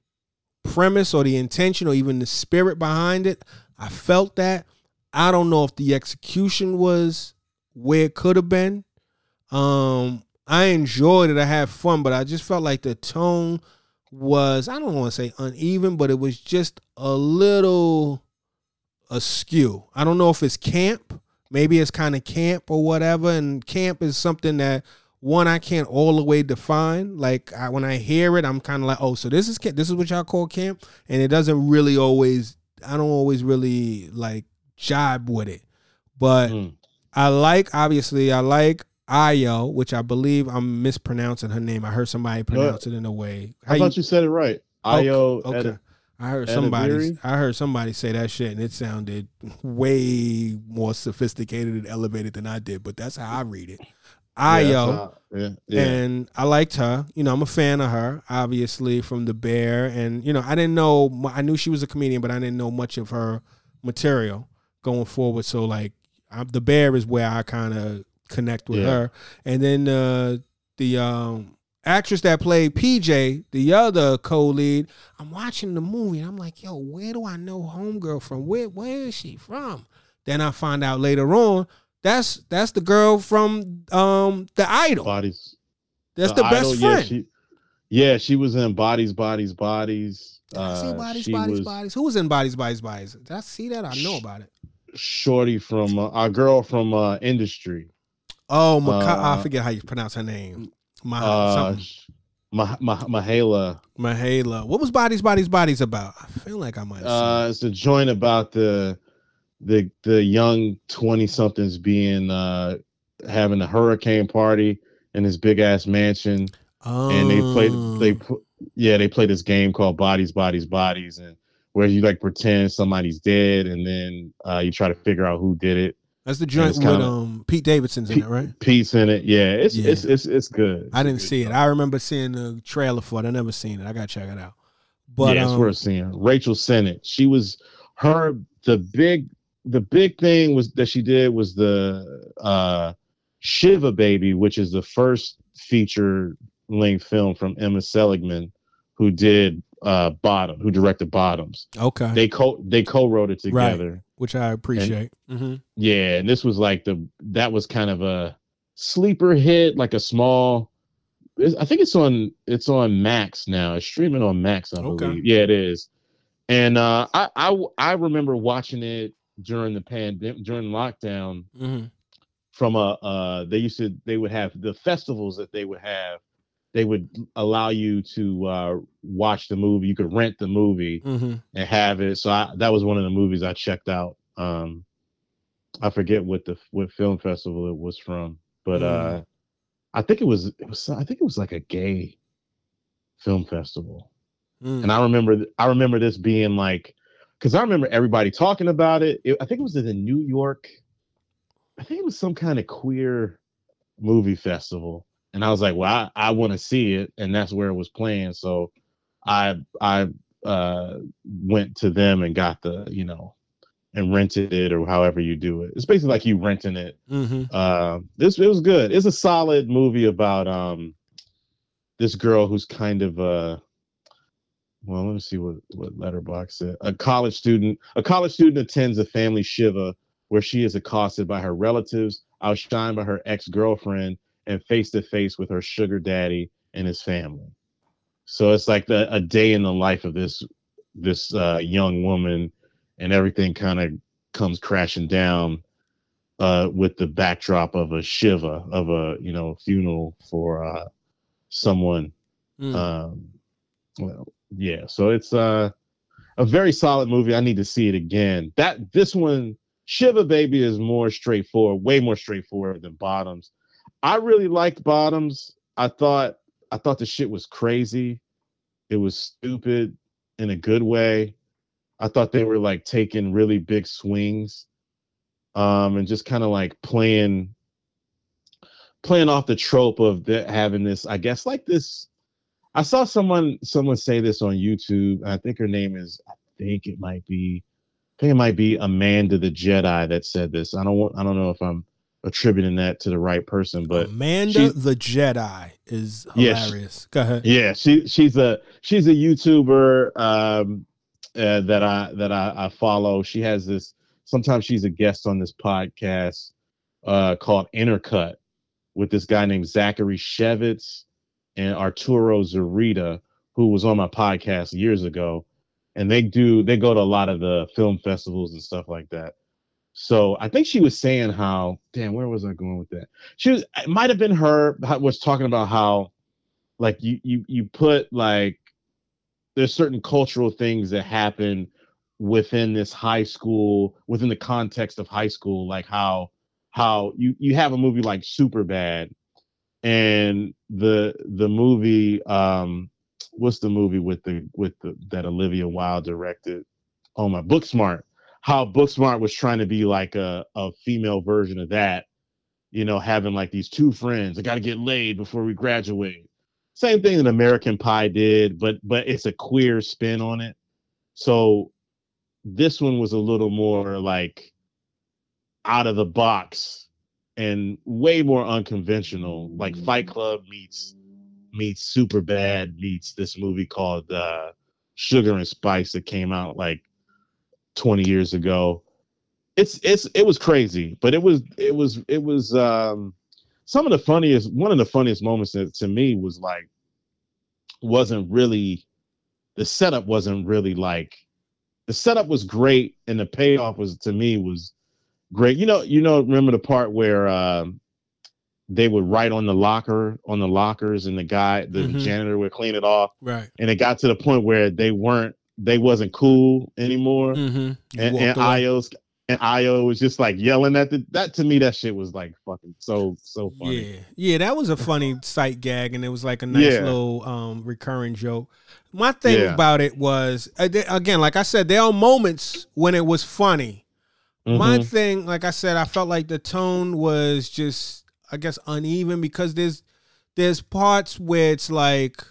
premise or the intention or even the spirit behind it, I felt that. I don't know if the execution was where it could have been. Um, I enjoyed it. I had fun, but I just felt like the tone was I don't want to say uneven, but it was just a little askew. I don't know if it's camp. Maybe it's kind of camp or whatever. And camp is something that one I can't all the way define. Like I, when I hear it, I'm kind of like, oh, so this is camp. This is what y'all call camp, and it doesn't really always. I don't always really like jibe with it, but. Mm. I like obviously I like Ayo, which I believe I'm mispronouncing her name. I heard somebody pronounce it in a way. I thought you said it right. Io. okay. Ed- I heard somebody I heard somebody say that shit and it sounded way more sophisticated and elevated than I did, but that's how I read it. yeah, Ayo. how- yeah, yeah. And I liked her. You know, I'm a fan of her, obviously from The Bear. And you know, I didn't know. I knew she was a comedian, but I didn't know much of her material going forward. So like, I, The Bear is where I kind of connect with Yeah. her. And then uh, the um, actress that played PJ, the other co-lead, I'm watching the movie and I'm like, yo, where do I know Homegirl from? Where where is she from? Then I find out later on. That's that's the girl from um the Idol. bodies. That's the, best Idol, friend. Yeah she, yeah, she was in Bodies, Bodies, Bodies. Did I see Uh, bodies, bodies, was bodies? Who was in bodies, bodies, bodies? Did I see that? I know about it. Shorty from uh, our girl from uh, Industry. Oh, Maka- I Uh, forget how you pronounce her name. Mah- Uh, something. Mah- Mah- Myha'la. Myha'la. What was bodies, bodies, bodies about? I feel like I might Uh, it's a joint about the the the young twenty somethings being uh having a hurricane party in this big ass mansion, it. and they played they Oh. yeah they play this game called Bodies, Bodies, Bodies, and where you like pretend somebody's dead, and then uh, you try to figure out who did it. That's the joint it's with um Pete Davidson's in it, right? Pete's in it, yeah. It's Yeah. it's it's it's good. I didn't It's see it. good. I remember seeing the trailer for it. I never seen it. I gotta check it out. But yeah, it's um, worth seeing. Rachel Sennott. She was her the big the big thing was that she did was the uh Shiva Baby, which is the first feature length film from Emma Seligman, who did uh Bottom, who directed Bottoms. okay, They co they co-wrote it together. Right. together. which I appreciate. hmm Yeah, and this was like the that was kind of a sleeper hit, like a small. I think it's on it's on Max now. It's streaming on Max, I Okay. believe. Yeah, it is. And uh, I I I remember watching it during the pandemic during lockdown hmm from a uh they used to they would have the festivals that they would have they would allow you to uh watch the movie you could rent the movie hmm and have it. So I, that was one of the movies I checked out. Um, I forget what the what film festival it was from, but Mm. uh, I think it was it was I think it was like a gay film festival. Mm. And I remember I remember this being like because I remember everybody talking about it. it. I think it was in the New York. I think it was some kind of queer movie festival, and I was like, "Well, I, I want to see it," and that's where it was playing. So I I uh, went to them and got the you know and rented it or however you do it. It's basically like you renting it. hmm Uh, this it was good. It's a solid movie about um this girl who's kind of uh well, let me see what what Letterboxd said. A college student, a college student attends a family shiva where she is accosted by her relatives, outshined by her ex-girlfriend, and face to face with her sugar daddy and his family. So it's like the, a day in the life of this this uh, young woman, and everything kind of comes crashing down uh, with the backdrop of a shiva of a you know funeral for uh, someone. Mm. Um, well, yeah. So it's uh, a very solid movie. I need to see it again. That this one, Shiva Baby, is more straightforward, way more straightforward than Bottoms. I really liked Bottoms. I thought I thought the shit was crazy. It was stupid in a good way. I thought they were like taking really big swings um and just kind of like playing playing off the trope of the, having this I guess like this I saw someone someone say this on YouTube. I think her name is I think it might be I think it might be Amanda the Jedi that said this. I don't want I don't know if I'm attributing that to the right person, but Amanda the Jedi is Yeah, hilarious. Go ahead. yeah, she she's a she's a YouTuber um, uh, that I that I, I follow. She has this. Sometimes she's a guest on this podcast uh, called Intercut with this guy named Zachary Shevitz and Arturo Zarita, who was on my podcast years ago. And they do they go to a lot of the film festivals and stuff like that. So I think she was saying how damn where was I going with that? She was it might have been her was talking about how like you you you put like there's certain cultural things that happen within this high school within the context of high school like how how you you have a movie like super bad and the the movie um what's the movie with the with the that olivia wilde directed oh my book smart how booksmart was trying to be like a, a female version of that you know having like these two friends i got to get laid before we graduate same thing that American Pie did, but but it's a queer spin on it. So this one was a little more like out of the box and way more unconventional. Like Fight Club meets meets Super Bad meets this movie called uh, Sugar and Spice that came out like 20 years ago. It's it's it was crazy, but it was it was it was um some of the funniest one of the funniest moments that, to me was like wasn't really the setup wasn't really like the setup was great and the payoff was to me was great you know you know remember the part where um they would write on the locker on the lockers and the guy the Mhm. janitor would clean it off Right. and it got to the point where they weren't they wasn't cool anymore Mm-hmm. and, and Ayo's and Ayo was just like yelling at the that to me that shit was like fucking so so funny. Yeah, yeah, that was a funny sight gag, and it was like a nice Yeah. little um, recurring joke. My thing Yeah. about it was, uh, again, like I said, there are moments when it was funny. My Mhm. thing, like I said, I felt like the tone was just, I guess, uneven because there's there's parts where it's like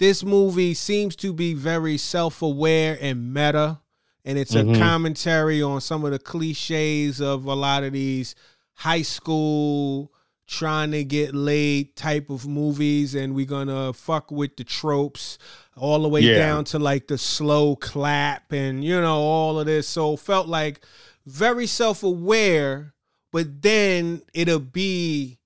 this movie seems to be very self-aware and meta and it's Mhm. a commentary on some of the cliches of a lot of these high school trying to get laid type of movies and we're gonna fuck with the tropes all the way Yeah. down to like the slow clap and you know all of this so felt like very self-aware but then it'll be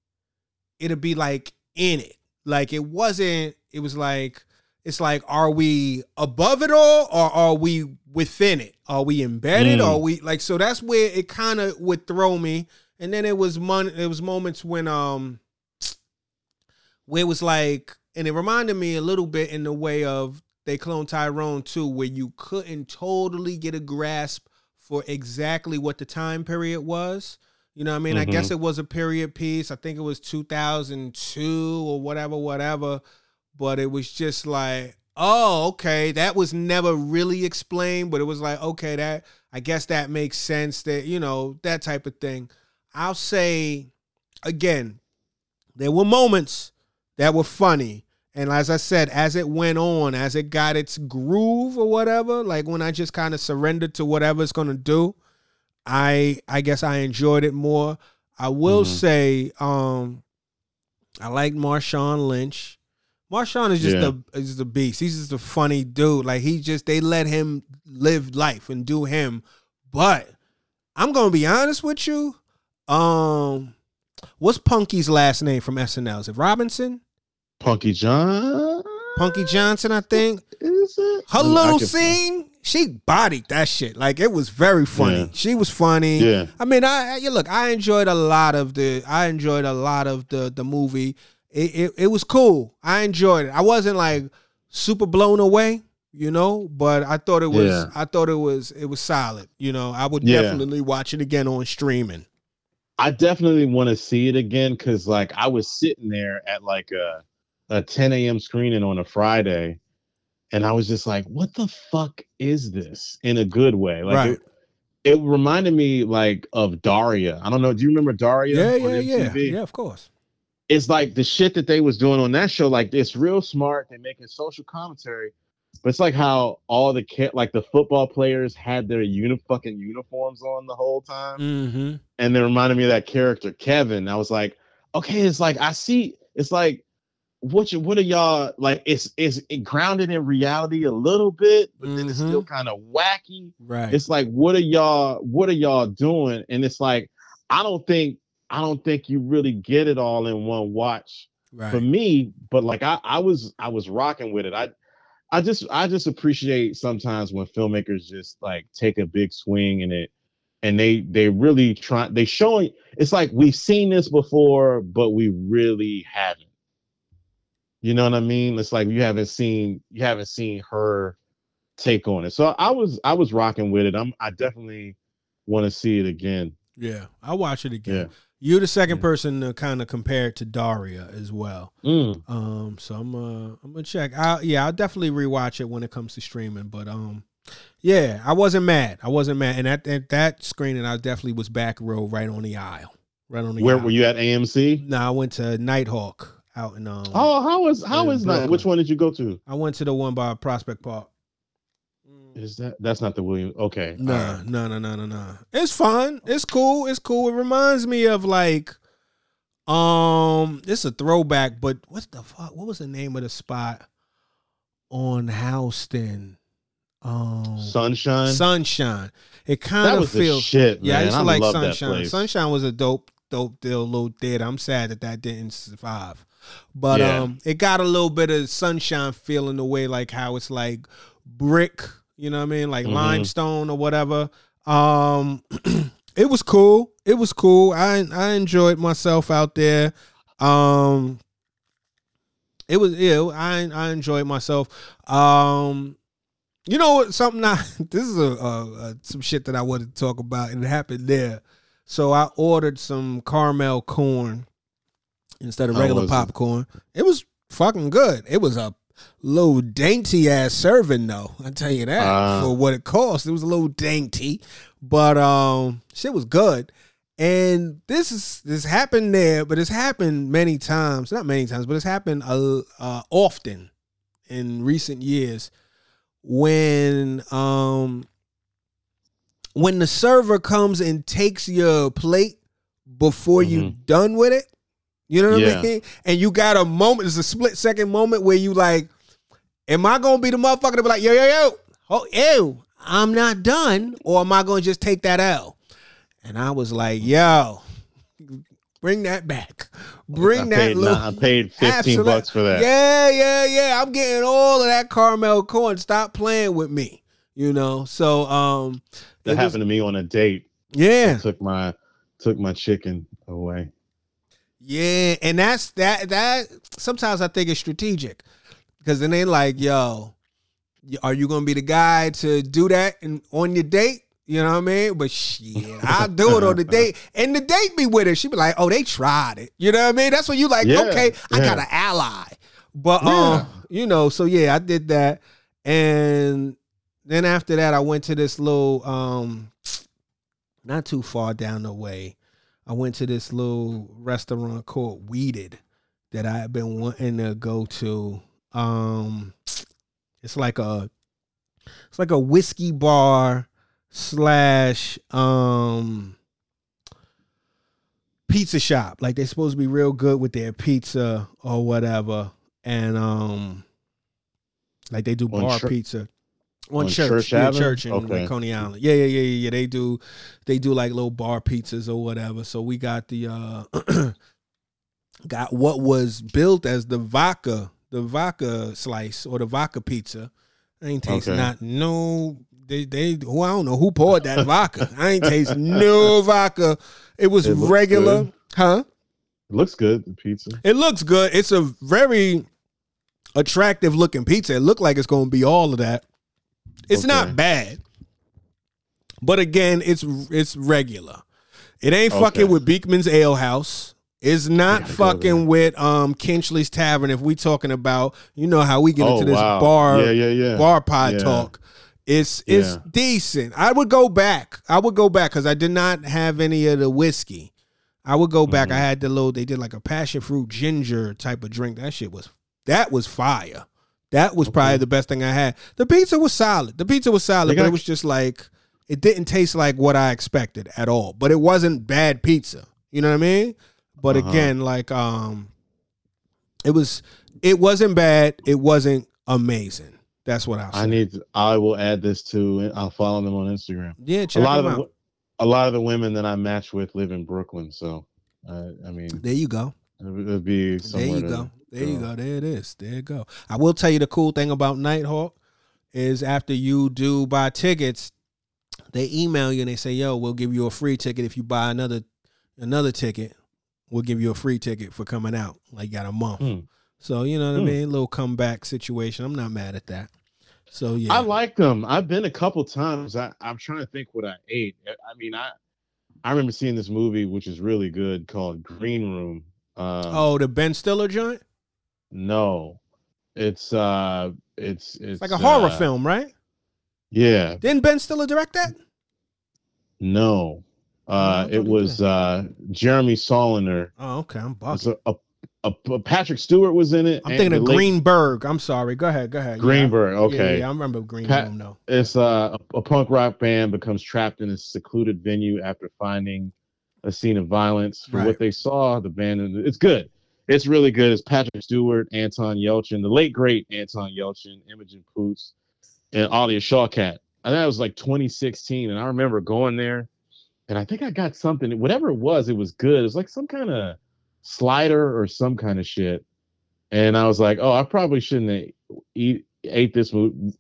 it'll be like in it like it wasn't it was like it's like are we above it all or are we within it are we embedded Mm. are we like so that's where it kind of would throw me and then it was mon- it was moments when um where it was like and it reminded me a little bit in the way of they clone Tyrone too where you couldn't totally get a grasp for exactly what the time period was you know what I mean? I guess it was a period piece. I think it was 2002 or whatever, whatever. But it was just like, oh, okay, that was never really explained, but it was like, okay, that I guess that makes sense that, you know, that type of thing. I'll say again, there were moments that were funny. And as I said, as it went on, as it got its groove or whatever, like when I just kind of surrendered to whatever it's gonna do, I I guess I enjoyed it more. I will Mhm. say, um, I like Marshawn Lynch. Marshawn is just Yeah. a is the beast. He's just a funny dude. Like he just they let him live life and do him. But I'm gonna be honest with you. Um, what's Punky's last name from SNL? Is it Robinson? Punky John. Punky Johnson, I think. Is it? Her little scene, she bodied that shit. Like it was very funny. Yeah. She was funny. Yeah. I mean, I, I you look, I enjoyed a lot of the I enjoyed a lot of the the movie. It, it it was cool. I enjoyed it. I wasn't like super blown away, you know, but I thought it was Yeah. I thought it was it was solid. You know, I would Yeah. definitely watch it again on streaming. I definitely want to see it again because like I was sitting there at like a a 10 a.m. screening on a Friday, and I was just like, "What the fuck is this?" In a good way, like Right. it, it reminded me like of Daria. I don't know. Do you remember Daria? Yeah, yeah, yeah. Yeah, of course. It's like the shit that they was doing on that show. Like it's real smart. They're making social commentary, but it's like how all the ca- like the football players had their uni- fucking uniforms on the whole time Mm-hmm. and they reminded me of that character Kevin. I was like, okay, it's like I see. It's like what you what are y'all like? It's it's it grounded in reality a little bit, but then it's still kind of wacky. Right. It's like what are y'all what are y'all doing? And it's like I don't think I don't think you really get it all in one watch right. for me. But like I I was I was rocking with it. I. I just I just appreciate sometimes when filmmakers just like take a big swing in it and they they really try they showing it's like we've seen this before but we really haven't you know what i mean it's like you haven't seen you haven't seen her take on it so i was i was rocking with it i'm i definitely want to see it again yeah. I'll watch it again. Yeah. You're the second Yeah. person to kind of compare it to Daria as well. Mm, Um, so I'm uh I'm gonna check. I yeah, I'll definitely rewatch it when it comes to streaming. But um, yeah, I wasn't mad. I wasn't mad, and at, at that screening, I definitely was back row, right on the aisle, right on the. where aisle. were you at amc No, I went to Nitehawk out in um. oh how is how is that which one did you go to I went to the one by Prospect Park. Is that that's not the william okay all Nah, right. no, no, no, no, no. It's fun. It's cool. It's cool. It reminds me of like, um, it's a throwback, but what the fuck? What was the name of the spot on Houston? Um, sunshine Sunshine. It kind of feels. shit yeah, I man. used to like Sunshine. Sunshine was a dope, dope deal, little theater. I'm sad that that didn't survive, but Yeah. um, it got a little bit of Sunshine feel in the way, like how it's like brick. You know what I mean? Like Mhm. limestone or whatever. Um, it was cool. It was cool. I I enjoyed myself out there. Um, it was yeah. I I enjoyed myself. Um, you know what? Something I this is a, a, a some shit that I wanted to talk about, and it happened there. So I ordered some caramel corn instead of regular it? popcorn. It was fucking good. It was a little dainty ass serving though. I tell you that Ah. for what it cost. It was a little dainty, but um, shit was good. And this is this happened there, but it's happened many times. Not many times, but it's happened uh, uh, often in recent years when um when the server comes and takes your plate before you done with it. You know what Yeah. I mean? And you got a moment, it's a split second moment where you like, am I gonna be the motherfucker to be like, yo, yo, yo, oh, ew, I'm not done, or am I gonna just take that L? And I was like, yo, bring that back. Bring I that paid, little I paid 15 Absolute- bucks for that. yeah, yeah, yeah. I'm getting all of that caramel corn. Stop playing with me. You know. So um That it was- happened to me on a date. yeah. Took my took my chicken away. Yeah. And that's that that sometimes I think it's strategic. Because then they like, yo, are you gonna be the guy to do that in, on your date? You know what I mean? But shit, I'll do it on the date. And the date be with her. She be like, oh, they tried it. You know what I mean? That's when you like, Yeah, okay, I got an ally. But Yeah. um, you know, so yeah, I did that. And then after that, I went to this little um not too far down the way. I went to this little restaurant called Wheated that I had been wanting to go to. Um it's like a it's like a whiskey bar slash um pizza shop. Like they're supposed to be real good with their pizza or whatever. And um like they do On bar Chur- pizza. On, on church, Church yeah, church in Okay. like Coney Island. Yeah, yeah, yeah, yeah, yeah. They do, they do like little bar pizzas or whatever. So we got the, uh got what was built as the vodka, the vodka slice or the vodka pizza. I ain't taste Okay. not no. They they who I don't know who poured that vodka. I ain't taste no vodka. It was It regular, good. huh? It looks good. The pizza. It looks good. It's a very attractive looking pizza. It looked like it's going to be all of that. It's Okay. not bad, but again, it's it's regular. It ain't Okay. fucking with Beekman's Ale House. It's not fucking with um Kinchley's Tavern. If we talking about, you know how we get oh into this wow. bar Yeah, yeah, yeah. bar pod Yeah. talk. It's it's Yeah. decent. I would go back. I would go back because I did not have any of the whiskey. I would go back. I Mhm. had the little. They did like a passion fruit ginger type of drink. That shit was that was fire. That was probably the best thing I had. The pizza was solid. The pizza was solid, but it was just like it didn't taste like what I expected at all. But it wasn't bad pizza. You know what I mean? But Uh-huh. again, like um, it was. It wasn't bad. It wasn't amazing. That's what I'll say. I need. To, I will add this to. I'll follow them on Instagram. yeah, A check lot them of out. the, a lot of the women that I match with live in Brooklyn, so uh, I mean, There you go. it would be There somewhere. you to go. There you go. There it is. There you go. I will tell you the cool thing about Nitehawk is after you do buy tickets, they email you and they say, "Yo, we'll give you a free ticket if you buy another another ticket. We'll give you a free ticket for coming out. Like you got a month. Hmm. So you know what I Hmm. mean? little comeback situation. I'm not mad at that. So yeah, I like them. I've been a couple times. I, I'm trying to think what I ate. I I mean, I I remember seeing this movie which is really good called Green Room. Um, oh, the Ben Stiller joint. No, it's uh, it's it's It's like a horror uh, film, right? Yeah, Didn't Ben Stiller direct that? no, Oh, uh, it was uh Jeremy Saulnier. Oh, okay. I'm bugging. a, a, a, Patrick Stewart was in it. I'm thinking of late- Greenberg. I'm sorry. Go ahead. Go ahead. Greenberg. Yeah, Okay, Yeah, yeah, I remember Greenberg. Though. it's uh, a, a punk rock band becomes trapped in a secluded venue after finding a scene of violence. For Right. what they saw, the band it's good. It's really good. It's Patrick Stewart, Anton Yelchin, the late great Anton Yelchin, Imogen Poots, and Alia Shawkat. I think it was like 2016, and I remember going there, and I think I got something. Whatever it was, it was good. It was like some kind of slider or some kind of shit. And I was like, oh, I probably shouldn't have eat ate this movie.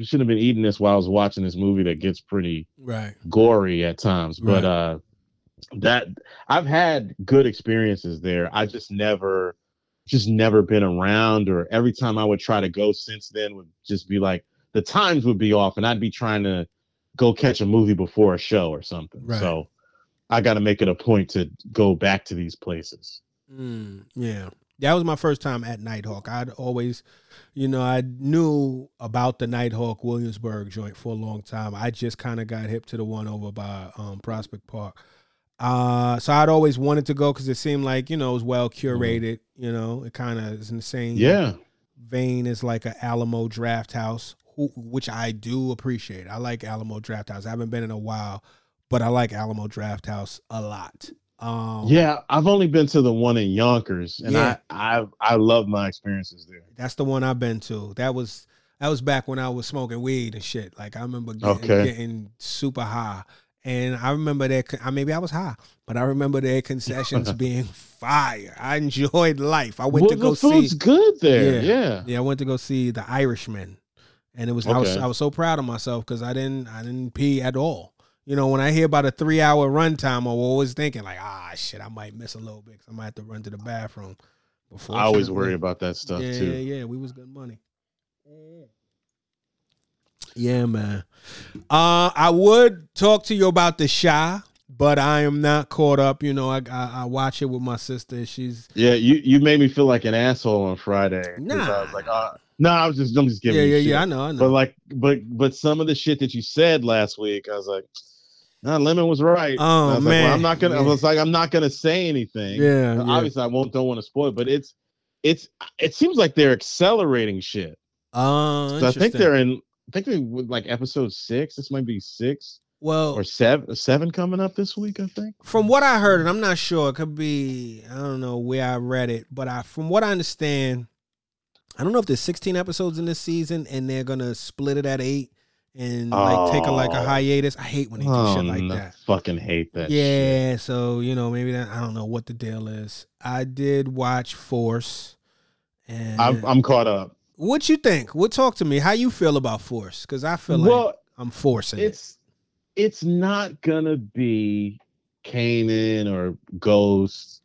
Shouldn't have been eating this while I was watching this movie that gets pretty Right. gory at times. But Right. uh that I've had good experiences there. I just never just never been around or every time I would try to go since then would just be like the times would be off and I'd be trying to go catch a movie before a show or something. Right. So I got to make it a point to go back to these places. Mm, yeah. That was my first time at Nitehawk. I'd always, you know, I knew about the Nitehawk Williamsburg joint for a long time. I just kind of got hip to the one over by um, Prospect Park. Uh, so I'd always wanted to go because it seemed like, you know, it was well curated. You know, it kind of is in the same Yeah. vein as like a Alamo Draft House, who, which I do appreciate. I like Alamo Draft House. I haven't been in a while, but I like Alamo Draft House a lot. Um, Yeah, I've only been to the one in Yonkers, and Yeah. I I I love my experiences there. That's the one I've been to. That was that was back when I was smoking weed and shit. Like I remember getting, Okay. getting super high, and I remember that. I maybe I was high, but I remember their concessions being fire. I enjoyed life. I went Well, to go see. the food's see. good there. Yeah. Yeah. Yeah, I went to go see The Irishman, and it was I was Okay. I was so proud of myself because I didn't I didn't pee at all. You know, when I hear about a three hour runtime, I'm always thinking like, ah, shit, I might miss a little bit 'cause I might have to run to the bathroom. Before I always worry about that stuff yeah, too. Yeah, yeah, we was good money. Yeah, man. Uh, I would talk to you about the Chi, but I am not caught up. You know, I I, I watch it with my sister. She's Yeah, you you made me feel like an asshole on Friday. 'cause I Nah. was like, uh, no, I was just I'm just giving yeah, you yeah, shit. yeah. I know, I know. But like, but but some of the shit that you said last week, I was like, nah, Lemon was right. Oh, was like, man. well, I'm not gonna. I was like, I'm not gonna say anything. yeah, yeah. Obviously, I won't. Don't want to spoil it, but it's it's it seems like they're accelerating shit. Uh, So I think they're in. I think they with like episode six. This might be six well or seven. Seven coming up this week. I think. from what I heard, and I'm not sure, it could be I don't know where I read it, but I from what I understand, I don't know if there's 16 episodes in this season, and they're gonna split it at eight, and like take a like a Oh. hiatus. I hate when they do Oh, shit like no, that. Fucking hate that. shit. Yeah, so you know maybe that I don't know what the deal is. I did watch Force, and I'm, I'm caught up. What you think? What talk to me? How you feel about Force? Because I feel like well, I'm forcing it. it's it's not gonna be Kanan or Ghost.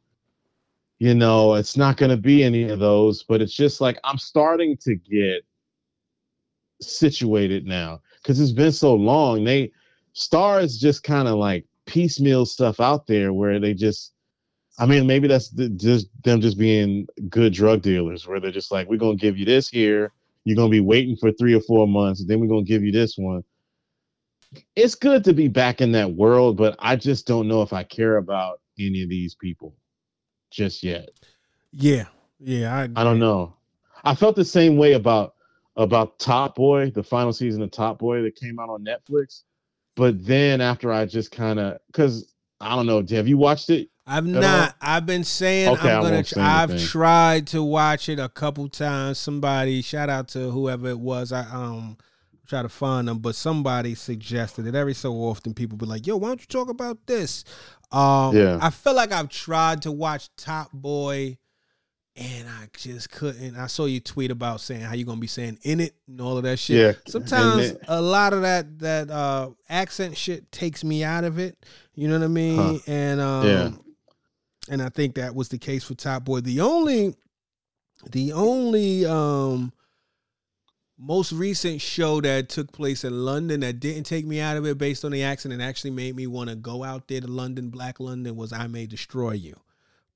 You know, it's not gonna be any of those, but it's just like I'm starting to get situated now because it's been so long. They stars just kind of like piecemeal stuff out there where they just I mean, maybe that's the, just them just being good drug dealers, where they're just like, we're gonna give you this here, you're gonna be waiting for three or four months, then we're gonna give you this one. It's good to be back in that world, but I just don't know if I care about any of these people just yet. yeah, yeah. I, I don't know. I felt the same way about about Top Boy, the final season of Top Boy that came out on Netflix. But then after I just kind of, because I don't know, have you watched it? I've all? not. I've been saying Okay, I'm gonna. Tr- I've tried to watch it a couple times. Somebody, shout out to whoever it was. I um try to find them, but somebody suggested it. Every so often, people be like, "Yo, why don't you talk about this?" Um, Yeah. I feel like I've tried to watch Top Boy, and I just couldn't. I saw you tweet about saying how you're gonna be saying in it and all of that shit. Yeah. Sometimes a lot of that that uh accent shit takes me out of it. You know what I mean? Huh. And um Yeah. And I think that was the case for Top Boy. The only the only um most recent show that took place in London that didn't take me out of it based on the accent and actually made me want to go out there to London, Black London was I May Destroy You.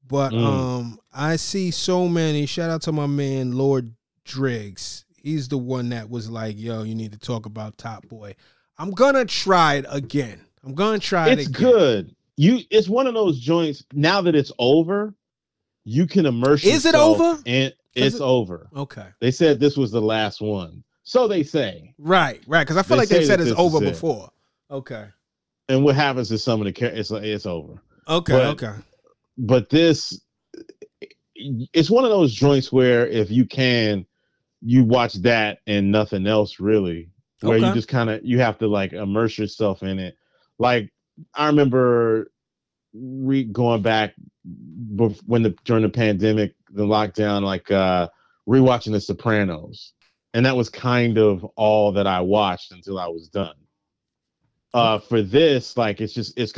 But Mm. um I see so many shout out to my man Lord Driggs. He's the one that was like, yo, you need to talk about Top Boy. I'm gonna try it again. I'm gonna try it's it again. good. You, it's one of those joints. Now that it's over, you can immerse. Is it over? And it's it- over. Okay. They said this was the last one, so they say. Right, right. Because I feel They like they said it's over is it. before. Okay. And what happens is some of the char- it's it's over. Okay. But- okay. But this, it's one of those joints where if you can, you watch that and nothing else really. Where you just kind of you have to like immerse yourself in it. Like I remember re- going back when the during the pandemic, the lockdown, like uh rewatching The Sopranos, and that was kind of all that I watched until I was done. Uh, for this, like it's just it's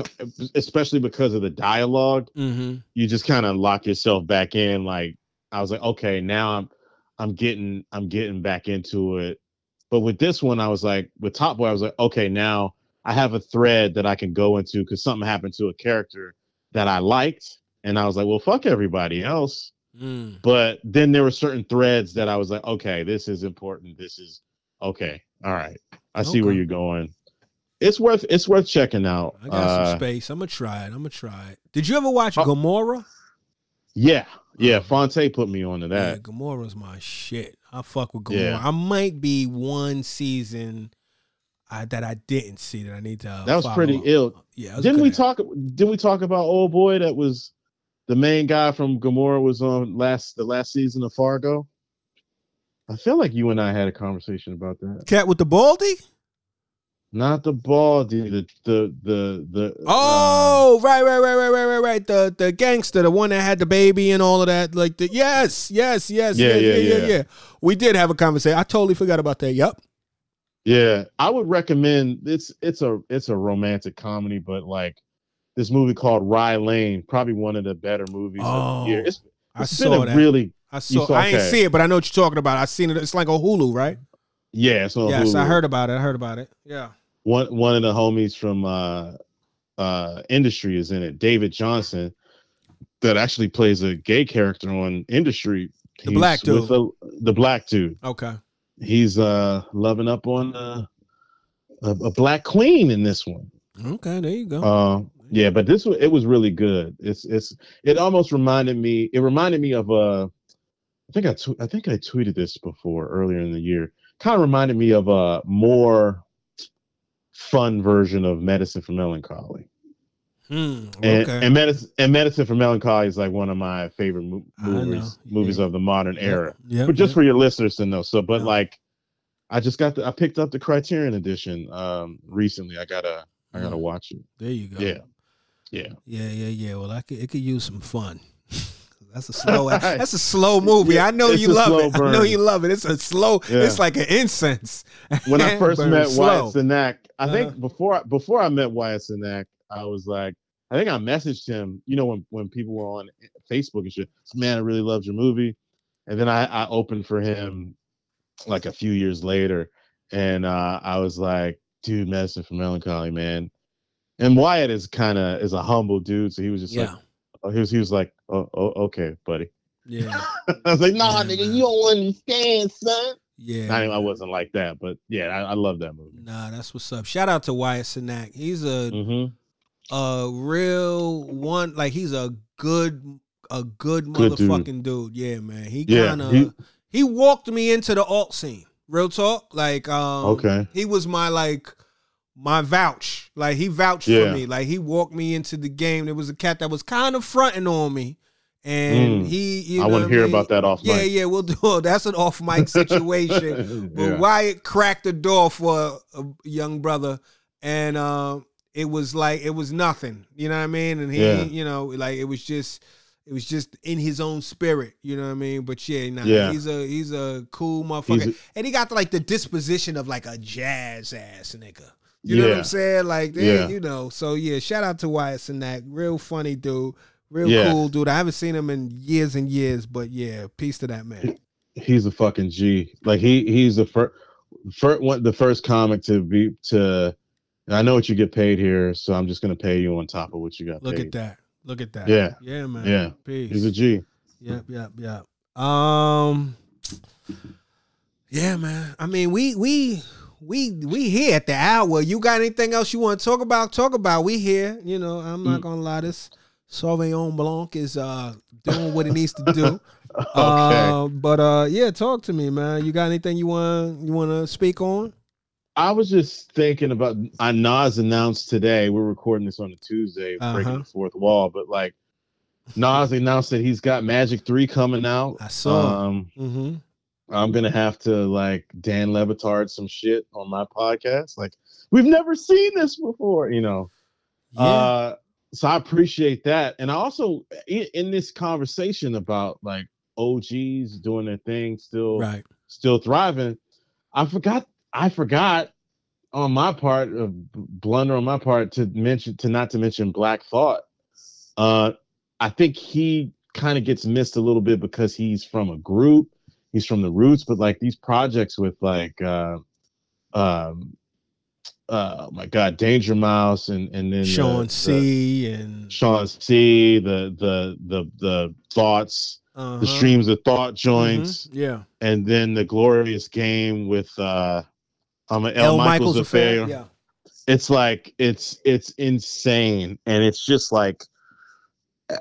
especially because of the dialogue, Mm-hmm. you just kind of lock yourself back in. Like I was like, okay, now I'm I'm getting I'm getting back into it. But with this one, I was like, with Top Boy, I was like, okay, now I have a thread that I can go into because something happened to a character that I liked, and I was like, well, fuck everybody else. Mm. But then there were certain threads that I was like, okay, this is important. This is okay. All right, I see where you're going. It's worth it's worth checking out. I got Uh, some space. I'm gonna try it. I'm gonna try it. Did you ever watch Oh. Gomorrah? Yeah, yeah. Oh. Phonte put me on to Yeah, that. Gomorrah's my shit. I fuck with Gomorrah. Yeah. I might be one season I, that I didn't see that I need to. uh, That was pretty up. ill. Yeah. Didn't we talk? Didn't we talk about old boy that was the main guy from Gomorrah was on last the last season of Fargo? I feel like you and I had a conversation about that. Cat with the baldy? Not the baldy, the the the the. uh, Oh, right, right, right, right, right, right, right. The the gangster, the one that had the baby and all of that. Like the yes, yes, yes, Yeah, yeah, yeah, yeah, yeah, yeah. yeah. We did have a conversation. I totally forgot about that. Yep. Yeah, I would recommend. It's it's a it's a romantic comedy, but like this movie called Rye Lane, probably one of the better movies of the year. Oh, It's, I been saw a that. really I saw. saw- I ain't see it, but I know what you're talking about. I seen it. It's like a Hulu, right? yeah. It's on yes, I heard about it. I heard about it. Yeah. one one of the homies from uh uh industry is in it David Jonsson that actually plays a gay character on industry The black with the, the black dude Okay. He's uh loving up on uh, a, a black queen in this one Okay. There you go. uh yeah but this it was really good it's it's it almost reminded me it reminded me of uh i think i tw- i think i tweeted this before earlier in the year kind of reminded me of a more fun version of medicine for melancholy Hmm. and, Okay. and medicine and medicine for melancholy is like one of my favorite mo- movies movies yeah. of the modern era Yeah. but just for your listeners to know so but Yeah. like I just got the I picked up the Criterion edition um recently. I gotta I gotta Mm. watch it. There you go. Yeah. Yeah. Yeah, yeah, yeah. Well, I could it could use some fun. That's a slow. that's a slow movie. Yeah, I know you love it. I know you love it. It's a slow. Yeah. It's like an incense. When I first met slow. Wyatt Cenac, I Uh-huh. think before before I met Wyatt Cenac, I was like, I think I messaged him. You know, when when people were on Facebook and shit, man, I really loved your movie. And then I I opened for him like a few years later, and uh, I was like, dude, medicine for melancholy, man. And Wyatt is kind of is a humble dude, so he was just Yeah, like, oh, he was he was like, oh, oh okay, buddy. yeah, I was like, nah, Yeah, nigga, man. you don't understand, son. yeah. I, I wasn't like that, but yeah, I, I love that movie. Nah, that's what's up. Shout out to Wyatt Cenac. He's a Mm-hmm. A real one. Like he's a good a good Good motherfucking dude. Yeah, man. He Yeah, kind of he- he, walked me into the alt scene. Real talk. Like um, Okay. he was my like my vouch. Like he vouched Yeah. for me. Like he walked me into the game. There was a cat that was kind of fronting on me, and Mm. he. You I want to hear mean? about that off Yeah, mic. yeah, we'll do. it. That's an off mic situation. But Yeah. Wyatt cracked the door for a, a young brother, and um, it was like it was nothing. You know what I mean? And he, Yeah. you know, like it was just. It was just in his own spirit, you know what I mean. But yeah, nah, Yeah. he's a he's a cool motherfucker, He's and he got like the disposition of like a jazz ass nigga. You know what I'm saying? Like, they, Yeah. you know. So yeah, shout out to Wyatt and that real funny dude, real Yeah. cool dude. I haven't seen him in years and years, but yeah, peace to that man. he's a fucking G. Like he he's the first first one the first comic to be to I know what you get paid here, so I'm just gonna pay you on top of what you got Look paid. at that. Look at that. Yeah. Yeah, man. Yeah. Peace. He's a G. Yep, yep, yep. Um Yeah, man. I mean, we we we we here at the hour. You got anything else you want to talk about? Talk about. We here. You know, I'm not Mm. gonna lie. This Sauvignon Blanc is uh doing what it needs to do. Okay. Uh, but uh, yeah, talk to me, man. You got anything you want you want to speak on? I was just thinking about uh, Nas announced today. We're recording this on a Tuesday, breaking Uh-huh. the fourth wall. But like Nas announced that he's got Magic Three coming out. I saw. Um, Mm-hmm. I'm gonna have to like Dan Le Batard some shit on my podcast. Like we've never seen this before, you know. Yeah. Uh, so I appreciate that, and I also in, in this conversation about like OGs doing their thing, still right. still thriving. I forgot. I forgot on my part of blunder on my part to mention to not to mention Black Thought. Uh, I think he kind of gets missed a little bit because he's from a group. He's from the roots, but like these projects with like uh, um uh oh my god, Danger Mouse and and then Sean the- C and Sean C, the the the the thoughts, uh the streams of thought joints Yeah. and then the glorious game with uh um L, L. Michels, affair. Yeah. It's like it's it's insane, and it's just like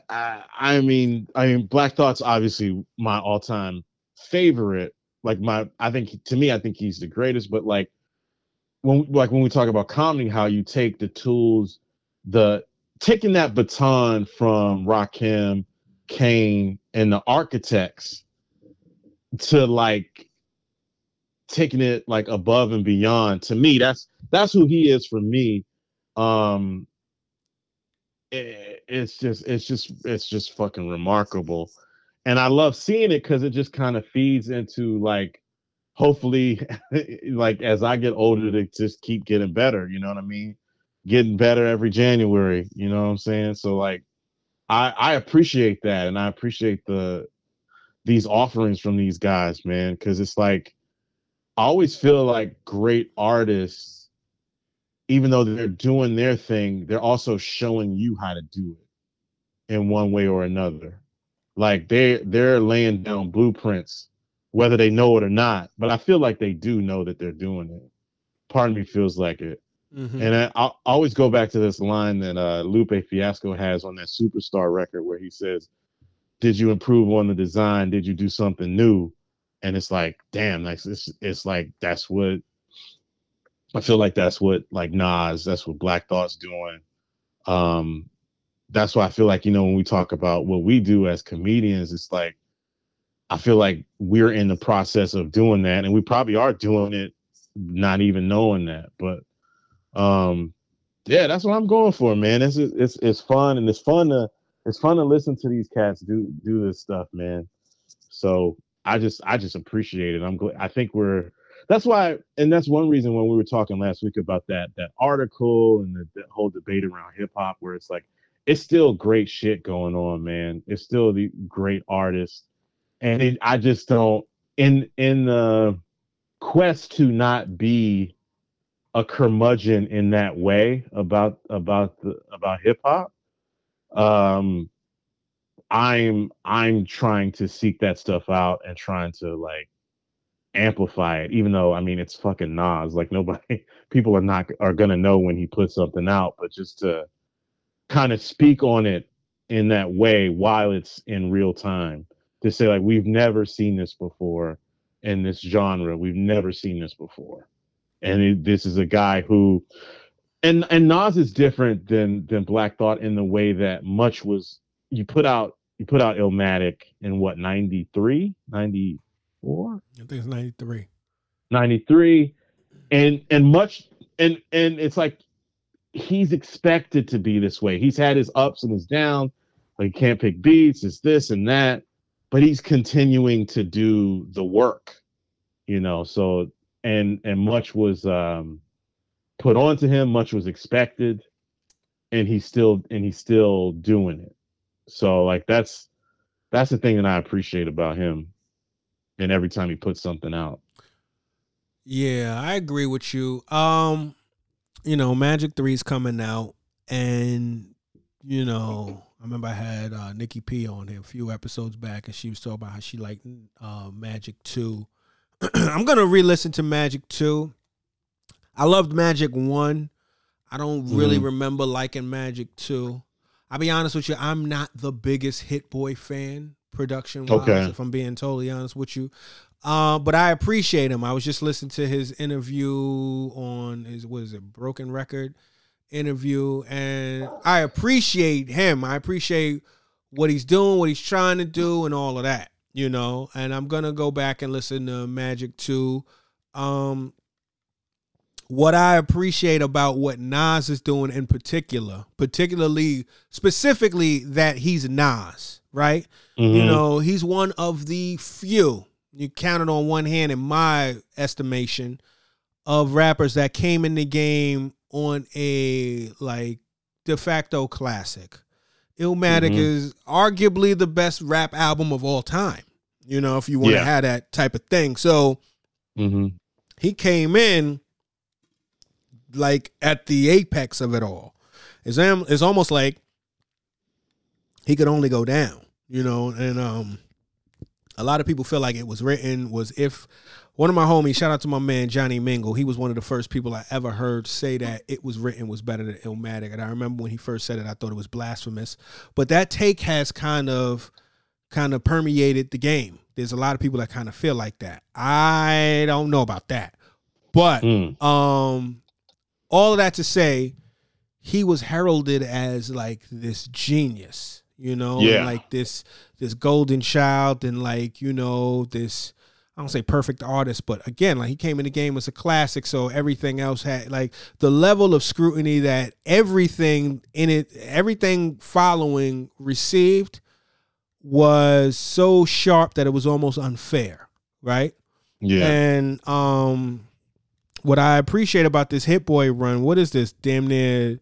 I, I mean I mean Black Thought's obviously my all time favorite. Like my I think to me I think he's the greatest, but like when like when we talk about comedy, how you take the tools, the taking that baton from Rakim, Kane, and the architects to like taking it like above and beyond. To me that's that's who he is for me. Um i- it's just it's just it's just fucking remarkable. And i love seeing it because it just kind of feeds into like hopefully like as i get older to just keep getting better you know what i mean? Getting better every january you know what i'm saying? So like i i appreciate that and i appreciate the these offerings from these guys man because it's like I always feel like great artists, even though they're doing their thing, they're also showing you how to do it in one way or another. Like they they're laying down blueprints, whether they know it or not. But I feel like they do know that they're doing it. Part of me feels like it. Mhm. And I, I always go back to this line that uh, Lupe Fiasco has on that Superstar record where he says, "Did you improve on the design? Did you do something new?" And it's like, damn, like it's, it's like that's what I feel like that's what like Nas, that's what Black Thought's doing. Um, that's why I feel like you know when we talk about what we do as comedians, it's like I feel like we're in the process of doing that, and we probably are doing it not even knowing that. But um, yeah, that's what I'm going for, man. It's it's it's fun and it's fun to it's fun to listen to these cats do do this stuff, man. So I just I just appreciate it. I'm glad. I think we're that's why, and that's one reason when we were talking last week about that that article and the, the whole debate around hip hop, where it's like it's still great shit going on, man. It's still the great artists, and it, I just don't in in the quest to not be a curmudgeon in that way about about the about hip hop. Um, I'm I'm trying to seek that stuff out and trying to like amplify it, even though I mean it's fucking Nas. Like nobody people are not are gonna know when he puts something out, but just to kind of speak on it in that way while it's in real time to say like we've never seen this before in this genre. We've never seen this before, and it, this is a guy who, and and Nas is different than than Black Thought in the way that much was you put out you put out Illmatic in what 93 94 I think it's 93. 93 and and much and and it's like he's expected to be this way. He's had his ups and his downs like he can't pick beats it's this and that. But he's continuing to do the work you know? So and and much was um put onto him much was expected. And he's still and he's still doing it so like that's that's the thing that i appreciate about him and every time he puts something out Yeah, I agree with you. Um, you know, Magic 3's coming out and you know, I remember I had uh Nikki P on here a few episodes back and she was talking about how she liked uh Magic 2. I'm gonna re-listen to Magic 2. I loved Magic 1. I don't really Mhm. remember liking Magic 2. I'll be honest with you, I'm not the biggest Hit Boy fan production wise, Okay. if I'm being totally honest with you. Uh, but I appreciate him. I was just listening to his interview on his what is it, Broken Record interview, and I appreciate him. I appreciate what he's doing, what he's trying to do, and all of that. You know, and I'm gonna go back and listen to Magic 2. Um, what I appreciate about what Nas is doing in particular, particularly specifically that he's Nas, right? You Mhm. know, he's one of the few, you count it on one hand in my estimation, of rappers that came in the game on a like de facto classic. Illmatic Mhm. is arguably the best rap album of all time. You know, if you want to Yeah. have that type of thing. So Mhm. he came in like at the apex of it all. It's it's almost like he could only go down, you know, and um a lot of people feel like it was written was if one of my homies, shout out to my man Johnny Mingle, he was one of the first people I ever heard say that it was written was better than Illmatic. And I remember when he first said it, I thought it was blasphemous. But that take has kind of kind of permeated the game. There's a lot of people that kind of feel like that. I don't know about that. But Mm. um all of that to say he was heralded as like this genius you know Yeah. like this this golden child and like you know this i don't say perfect artist but again like he came in the game as a classic so everything else had like the level of scrutiny that everything in it everything following received was so sharp that it was almost unfair right Yeah. and um, what I appreciate about this Hit Boy run, what is this? Damn near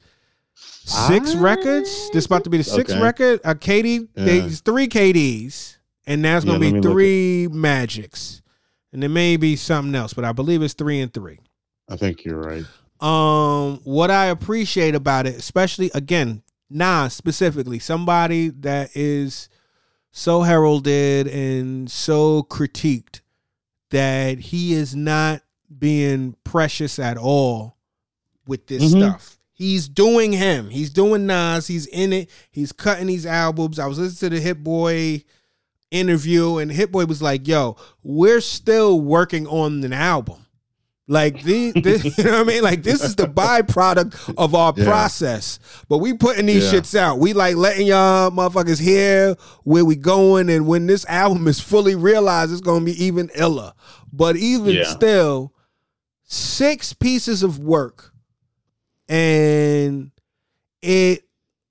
six I- records. This about to be the sixth Okay. record. A KD, Yeah. there's three KDs, and now it's gonna let me be look three Magics, and there may be something else, but I believe it's three and three. I think you're right. Um, what I appreciate about it, especially again, Nas specifically, somebody that is so heralded and so critiqued that he is not being precious at all with this Mhm. stuff. He's doing him. He's doing Nas. He's in it. He's cutting these albums. I was listening to the Hit Boy interview, and Hit Boy was like, "Yo, we're still working on an album." Like the, the you know what I mean? Like this is the byproduct of our Yeah. process. But we putting these Yeah. shits out. We like letting y'all motherfuckers hear where we going and when this album is fully realized, it's gonna be even iller. But even Yeah. still, six pieces of work. And it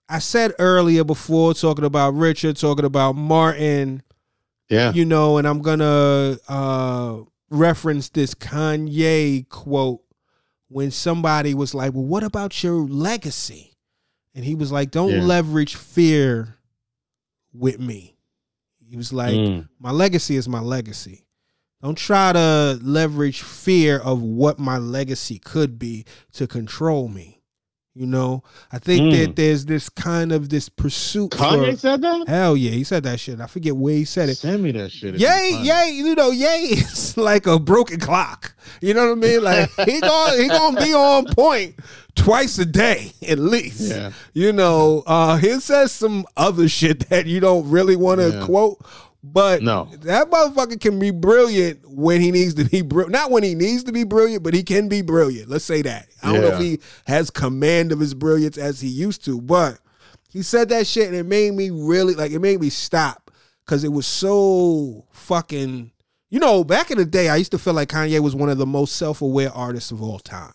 I said earlier before talking about Richard, talking about Martin, Yeah. you know, and I'm gonna uh reference this Kanye quote when somebody was like, Well, what about your legacy? And he was like, Don't Yeah. leverage fear with me. He was like, Mm. My legacy is my legacy. Don't try to leverage fear of what my legacy could be to control me. You know, I think Mm. that there's this kind of this pursuit. Kanye for, said that? hell yeah, he said that shit. I forget where he said it. Send me that shit. Yay, yay, you know, yay It's like a broken clock. You know what I mean? Like he gonna he gonna be on point twice a day at least. Yeah. You know, uh he says some other shit that you don't really want to Yeah. quote, but No. that motherfucker can be brilliant when he needs to be brilliant. Not when he needs to be brilliant, but he can be brilliant. Let's say that. I don't know if he has command of his brilliance as he used to, but he said that shit and it made me really like it made me stop because it was so fucking. You know, back in the day, I used to feel like Kanye was one of the most self-aware artists of all time.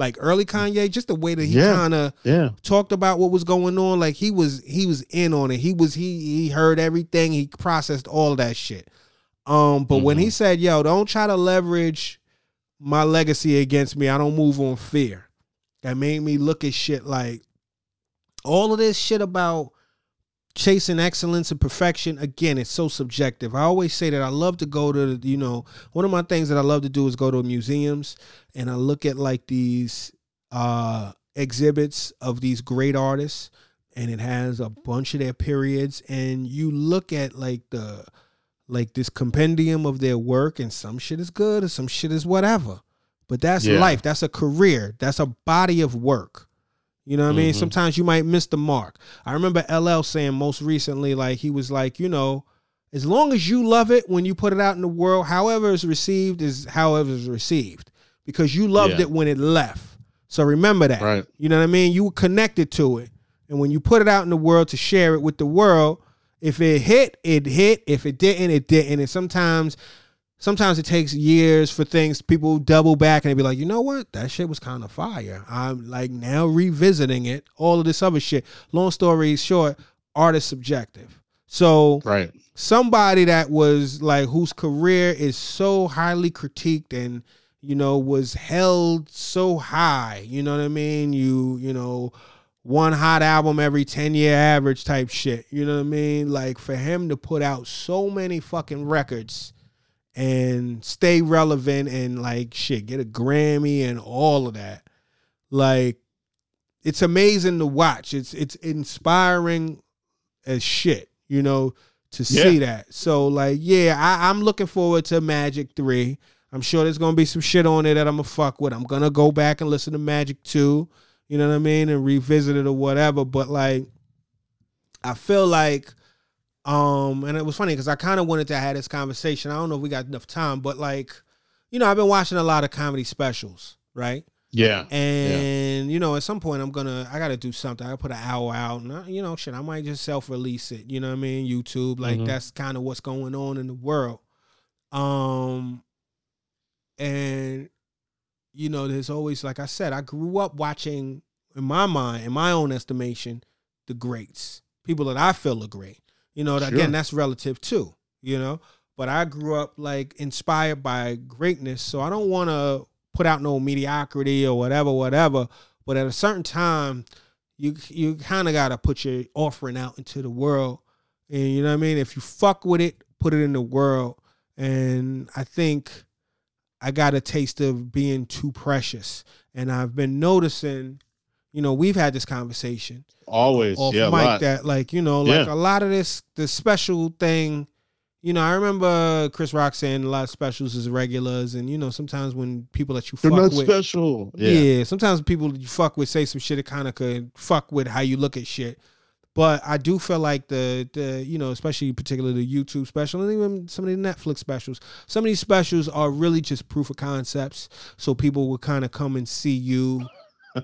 Like early Kanye, just the way that he Yeah. kind of Yeah. talked about what was going on like he was he was in on it. He was he he heard everything. He processed all that shit. Um but when he said yo don't try to leverage my legacy against me. I don't move on fear. That made me look at shit like all of this shit about chasing excellence and perfection again it's so subjective. I always say that i love to go to you know one of my things that i love to do is go to museums and i look at like these uh exhibits of these great artists and it has a bunch of their periods and you look at like the like this compendium of their work and some shit is good and some shit is whatever. But that's Yeah. life. That's a career. That's a body of work you know what I mean? Mhm. Sometimes you might miss the mark. I remember LL saying most recently, like he was like, you know, as long as you love it when you put it out in the world, however it's received is however it's received. Because you loved Yeah. it when it left. So remember that. Right. You know what I mean? You were connected to it. And when you put it out in the world to share it with the world, if it hit, it hit. If it didn't, it didn't. And sometimes sometimes it takes years for things people double back and they be like, you know what? That shit was kind of fire. I'm like now revisiting it, all of this other shit. Long story short, art is subjective. So Right. somebody that was like whose career is so highly critiqued and you know was held so high you know what i mean you you know one hot album every 10 year average type shit you know what i mean like for him to put out so many fucking records and stay relevant and like shit get a grammy and all of that. Like it's amazing to watch. It's it's inspiring as shit you know to see that. So like yeah I, i'm looking forward to magic 3 i'm sure there's gonna be some shit on it that i'm gonna fuck with. I'm gonna go back and listen to magic 2 you know what i mean and revisit it or whatever. But like i feel like um and it was funny because i kind of wanted to have this conversation i don't know if we got enough time but like you know i've been watching a lot of comedy specials right Yeah. and you know, at some point, I'm gonna, I gotta do something. I put an hour out, and I, you know, shit, I might just self release it. You know what I mean? YouTube, like Mhm. that's kind of what's going on in the world. Um, and you know, there's always, like I said, I grew up watching, in my mind, in my own estimation, the greats, people that I feel are great. You know, Sure. again, that's relative too. You know, but I grew up like inspired by greatness, so I don't want to put out no mediocrity or whatever, whatever. But at a certain time, you you kind of gotta put your offering out into the world, and you know what I mean. If you fuck with it, put it in the world. And I think I got a taste of being too precious, and I've been noticing. You know, we've had this conversation Always. off yeah. a mic that like you know like Yeah. a lot of this the special thing you know i remember chris rock saying a lot of specials is regulars and you know sometimes when people that you They're fuck not with special. yeah. Yeah. sometimes people you fuck with say some shit it kind of could fuck with how you look at shit but i do feel like the the you know especially particularly the youtube special and even some of the netflix specials some of these specials are really just proof of concepts so people will kind of come and see you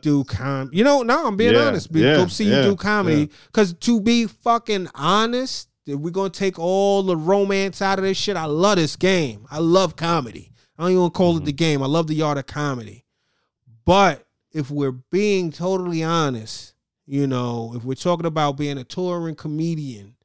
do com you know no i'm being Yeah, honest Be- yeah, go see yeah, you do comedy because to be fucking honest we're gonna take all the romance out of this shit i love this game i love comedy I don't even to call it the game. I love the art of comedy. But if we're being totally honest, you know, if we're talking about being a touring comedian,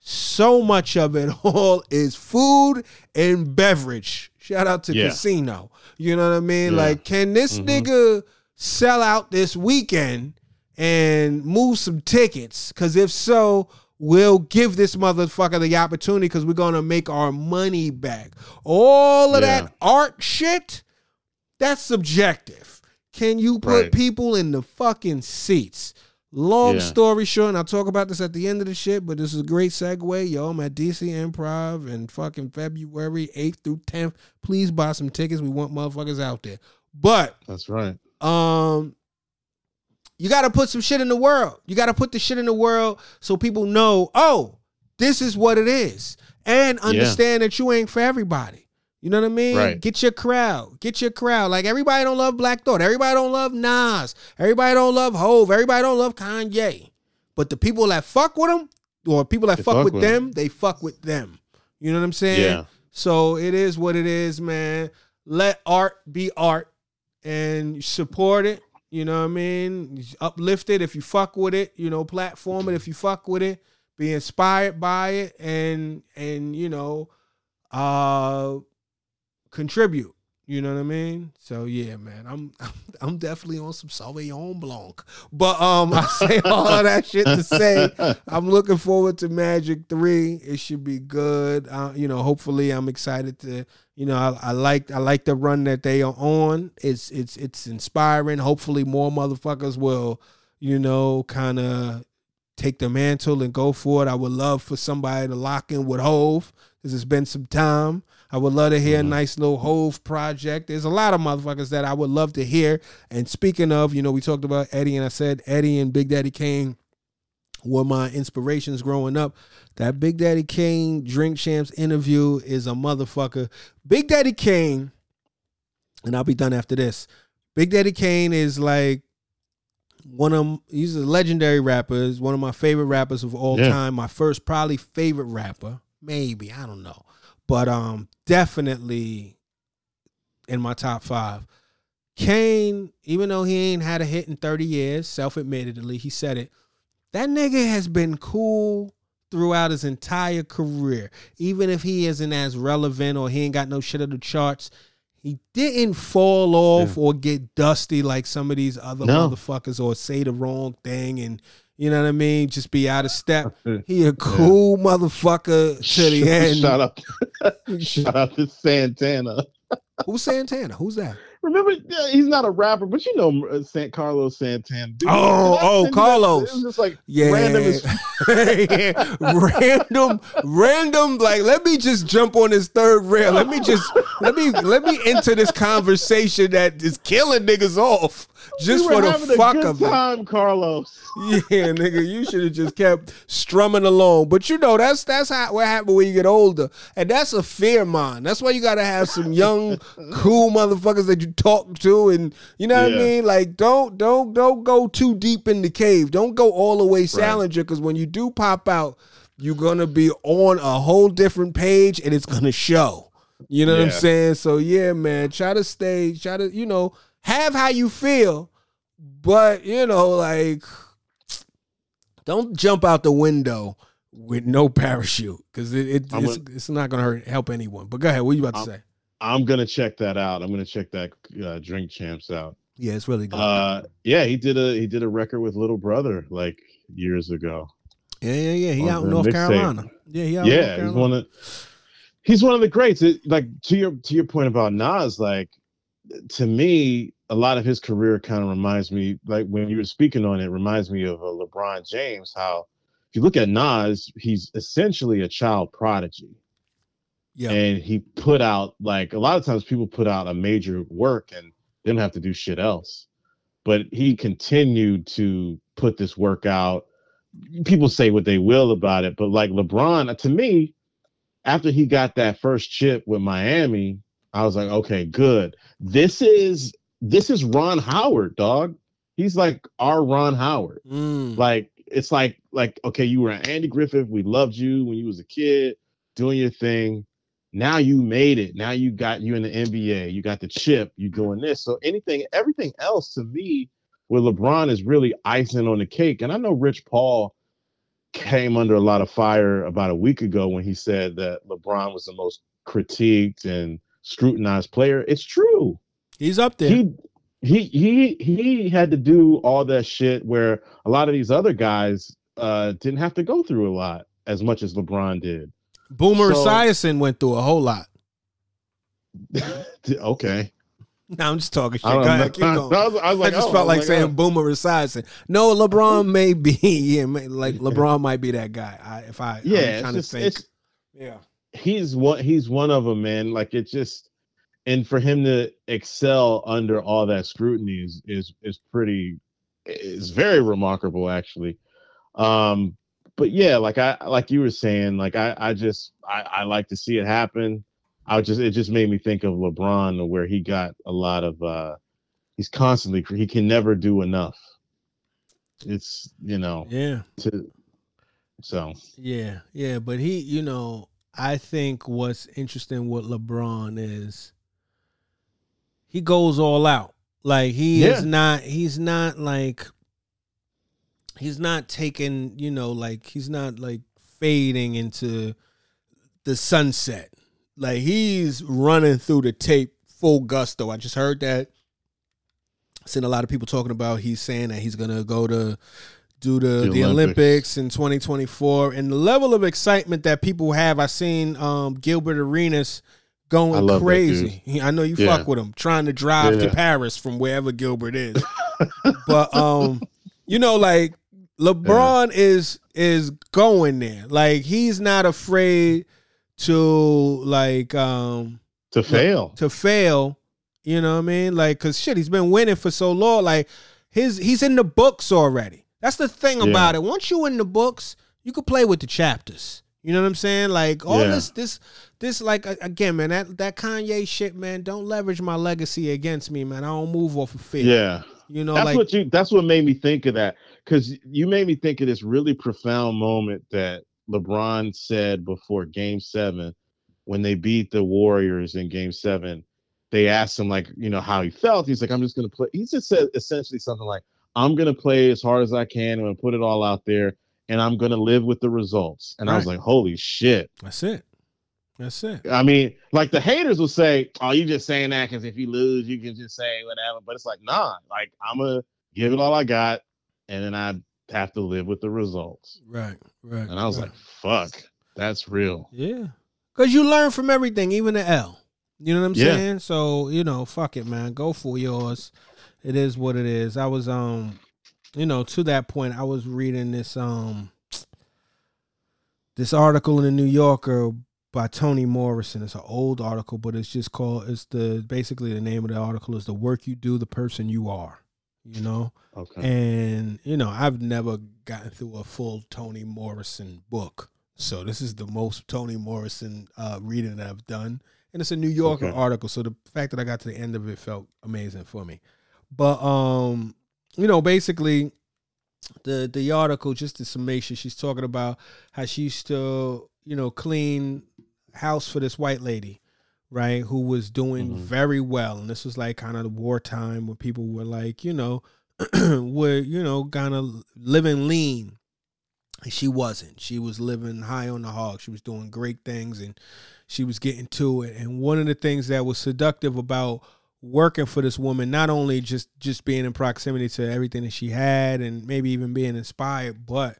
so much of it all is food and beverage. Shout out to. Casino. You know what I mean? Like, can this Mhm. nigga sell out this weekend and move some tickets? Because if so, we'll give this motherfucker the opportunity because we're gonna make our money back. All of Yeah. that art shit, that's subjective. Can you put Right. people in the fucking seats? Long Yeah. story short, and I'll talk about this at the end of the shit, but this is a great segue. Yo, I'm at DC Improv in fucking February 8th through 10th. Please buy some tickets. We want motherfuckers out there. But That's right. Um you got to put some shit in the world. You got to put the shit in the world so people know, "Oh, this is what it is." And understand that you ain't for everybody. You know what I mean? Right. Get your crowd. Get your crowd. Like everybody don't love Black Thought. Everybody don't love Nas. Everybody don't love Hove. Everybody don't love Kanye. But the people that fuck with them, or people that fuck, fuck with with them, they fuck with them. You know what I'm saying? Yeah. So it is what it is, man. Let art be art and support it. You know what I mean? Uplift it if you fuck with it. You know, platform it if you fuck with it. Be inspired by it, and and you know, uh, contribute. You know what I mean? So yeah, man, I'm I'm definitely on some Sauvignon Blanc. But um, I say all of that shit to say I'm looking forward to Magic Three. It should be good. Uh, you know, hopefully, I'm excited to. You know, I, I like I like the run that they are on. It's it's it's inspiring. Hopefully, more motherfuckers will, you know, kind of take the mantle and go for it. I would love for somebody to lock in with Hove because it's been some time. I would love to hear a Mhm. nice little Hove project. There's a lot of motherfuckers that I would love to hear. And speaking of, you know, we talked about Eddie, and I said Eddie and Big Daddy Kane were my inspirations growing up. That Big Daddy Kane Drink Champs interview is a motherfucker. Big Daddy Kane, and I'll be done after this. Big Daddy Kane is like one of he's a legendary rapper. He's one of my favorite rappers of all Yeah. time. My first probably favorite rapper, maybe I don't know, but um definitely in my top five. Kane, even though he ain't had a hit in 30 years, self-admittedly, he said it. That nigga has been cool throughout his entire career. Even if he isn't as relevant or he ain't got no shit on the charts, he didn't fall off or get dusty like some of these other No. motherfuckers or say the wrong thing and you know what I mean? Just be out of step. He a cool motherfucker to the end. Shout out, shout out to Santana. Who's Santana? Who's that? Remember, yeah, he's not a rapper, but you know uh, Sant Carlos Santana. Dude, Oh, oh? Carlos. It was just like Yeah. random as Yeah. random, random. Like, let me just jump on this third rail. Let me just let me let me enter this conversation that is killing niggas off just You for the fuck of it. time, Carlos. Yeah, nigga, you should have just kept strumming along. But you know, that's that's how what happens when you get older, and that's a fear mine. That's why you got to have some young, cool motherfuckers that you talk to, and you know what I mean. Like, don't don't don't go too deep in the cave. Don't go all the way Salinger, because when you do pop out, you're gonna be on a whole different page, and it's gonna show. You know what I'm saying? So yeah, man, try to stay, try to you know have how you feel, but you know like don't jump out the window with no parachute because it, it it's, it's not gonna hurt help anyone. But go ahead, what are you about to I'm- say? I'm gonna check that out. I'm gonna check that uh, Drink Champs out. Yeah, it's really good. Uh, yeah, he did a he did a record with Little Brother like years ago. yeah, yeah, yeah. He out in North. Carolina. Yeah, he out North yeah, he's one of he's one of the greats. It, like to your to your point about Nas, like to me, a lot of his career kind of reminds me, like when you were speaking on it, reminds me of uh, LeBron James. How if you look at Nas, he's essentially a child prodigy, yeah, and he put out like a lot of times people put out a major work and they don't have to do shit else, but he continued to put this work out. People say what they will about it, but like LeBron, to me, after he got that first chip with Miami, I was like, okay, good. This is this is Ron Howard, dog. He's like our Ron Howard. Mm. Like it's like like okay, you were Andy Griffith. We loved you when you was a kid, doing your thing. now you made it. Now you got you in the NBA. You got the chip. You doing this. So anything, everything else to me with LeBron is really icing on the cake. And I know Rich Paul came under a lot of fire about a week ago when he said that LeBron was the most critiqued and scrutinized player. It's true. He's up there. He he he he had to do all that shit where a lot of these other guys uh didn't have to go through a lot as much as LeBron did. Boomer So- Esiason went through a whole lot. okay. No, I'm just talking shit. I, Go ahead. I, was, I was I just oh, felt I like saying oh. Boomer Esiason. No, LeBron may be. Yeah, may, like LeBron might be that guy. I, if I, yeah, I'm trying just to think. yeah, he's one he's one of them, man. Like it just and for him to excel under all that scrutiny is is is pretty is very remarkable actually. Um but yeah, like I like you were saying, like I I just I, I like to see it happen. I just it just made me think of LeBron where he got a lot of uh he's constantly he can never do enough. It's you know yeah, to so yeah, yeah. But he, you know, I think what's interesting with LeBron is he goes all out. Like he Yeah. is not. He's not like. He's not taking. You know, like he's not like fading into the sunset. Like he's running through the tape full gusto. I just heard that. Seen a lot of people talking about he's saying that he's gonna go to do to The the, Olympics. Olympics. in 2024 and the level of excitement that people have. I seen um, Gilbert Arenas going that crazy. He- I know you Yeah. fuck with him, trying to drive to Paris from wherever Gilbert is. but um, you know, like LeBron is is going there. Like he's not afraid to like um to fail. to fail. You know what I mean? Like, cause shit, he's been winning for so long. Like, his he's in the books already. That's the thing Yeah. about it. Once you in the books, you could play with the chapters. You know what I'm saying? Like all Yeah. this, this, this, like again, man. That that Kanye shit, man. Don't leverage my legacy against me, man. I don't move off of fear. Yeah. You know, that's like what you that's what made me think of that because you made me think of this really profound moment that lebron said before game seven when they beat the warriors in game seven they asked him like you know how he felt he's like i'm just gonna play he just said essentially something like i'm gonna play as hard as i can i'm gonna put it all out there and i'm gonna live with the results and i was like holy shit that's it. That's it. I mean, like the haters will say, "Oh, you just saying that because if you lose, you can just say whatever." But it's like, nah, like I'm gonna give it all I got, and then I have to live with the results. Right. Right. And I was right. like, "Fuck, that's real." Yeah. Cause you learn from everything, even the L. You know what I'm Yeah. saying? So, you know, fuck it, man. Go for yours. It is what it is. I was um, you know, to that point, I was reading this um this article in the New Yorker by Toni Morrison. It's an old article, but it's just called it's the basically the name of the article is the work you do, the person you are. You know? Okay. And you know, I've never gotten through a full Toni Morrison book, so this is the most Toni Morrison uh, reading that I've done, and it's a New Yorker Okay. article. So the fact that I got to the end of it felt amazing for me. But um, you know, basically, the the article just the summation. She's talking about how she used to you know clean house for this white lady right who was doing Mhm. very well and this was like kind of the wartime when people were like you know were you know kind of living lean and she wasn't she was living high on the hog she was doing great things and she was getting to it and one of the things that was seductive about working for this woman not only just just being in proximity to everything that she had and maybe even being inspired but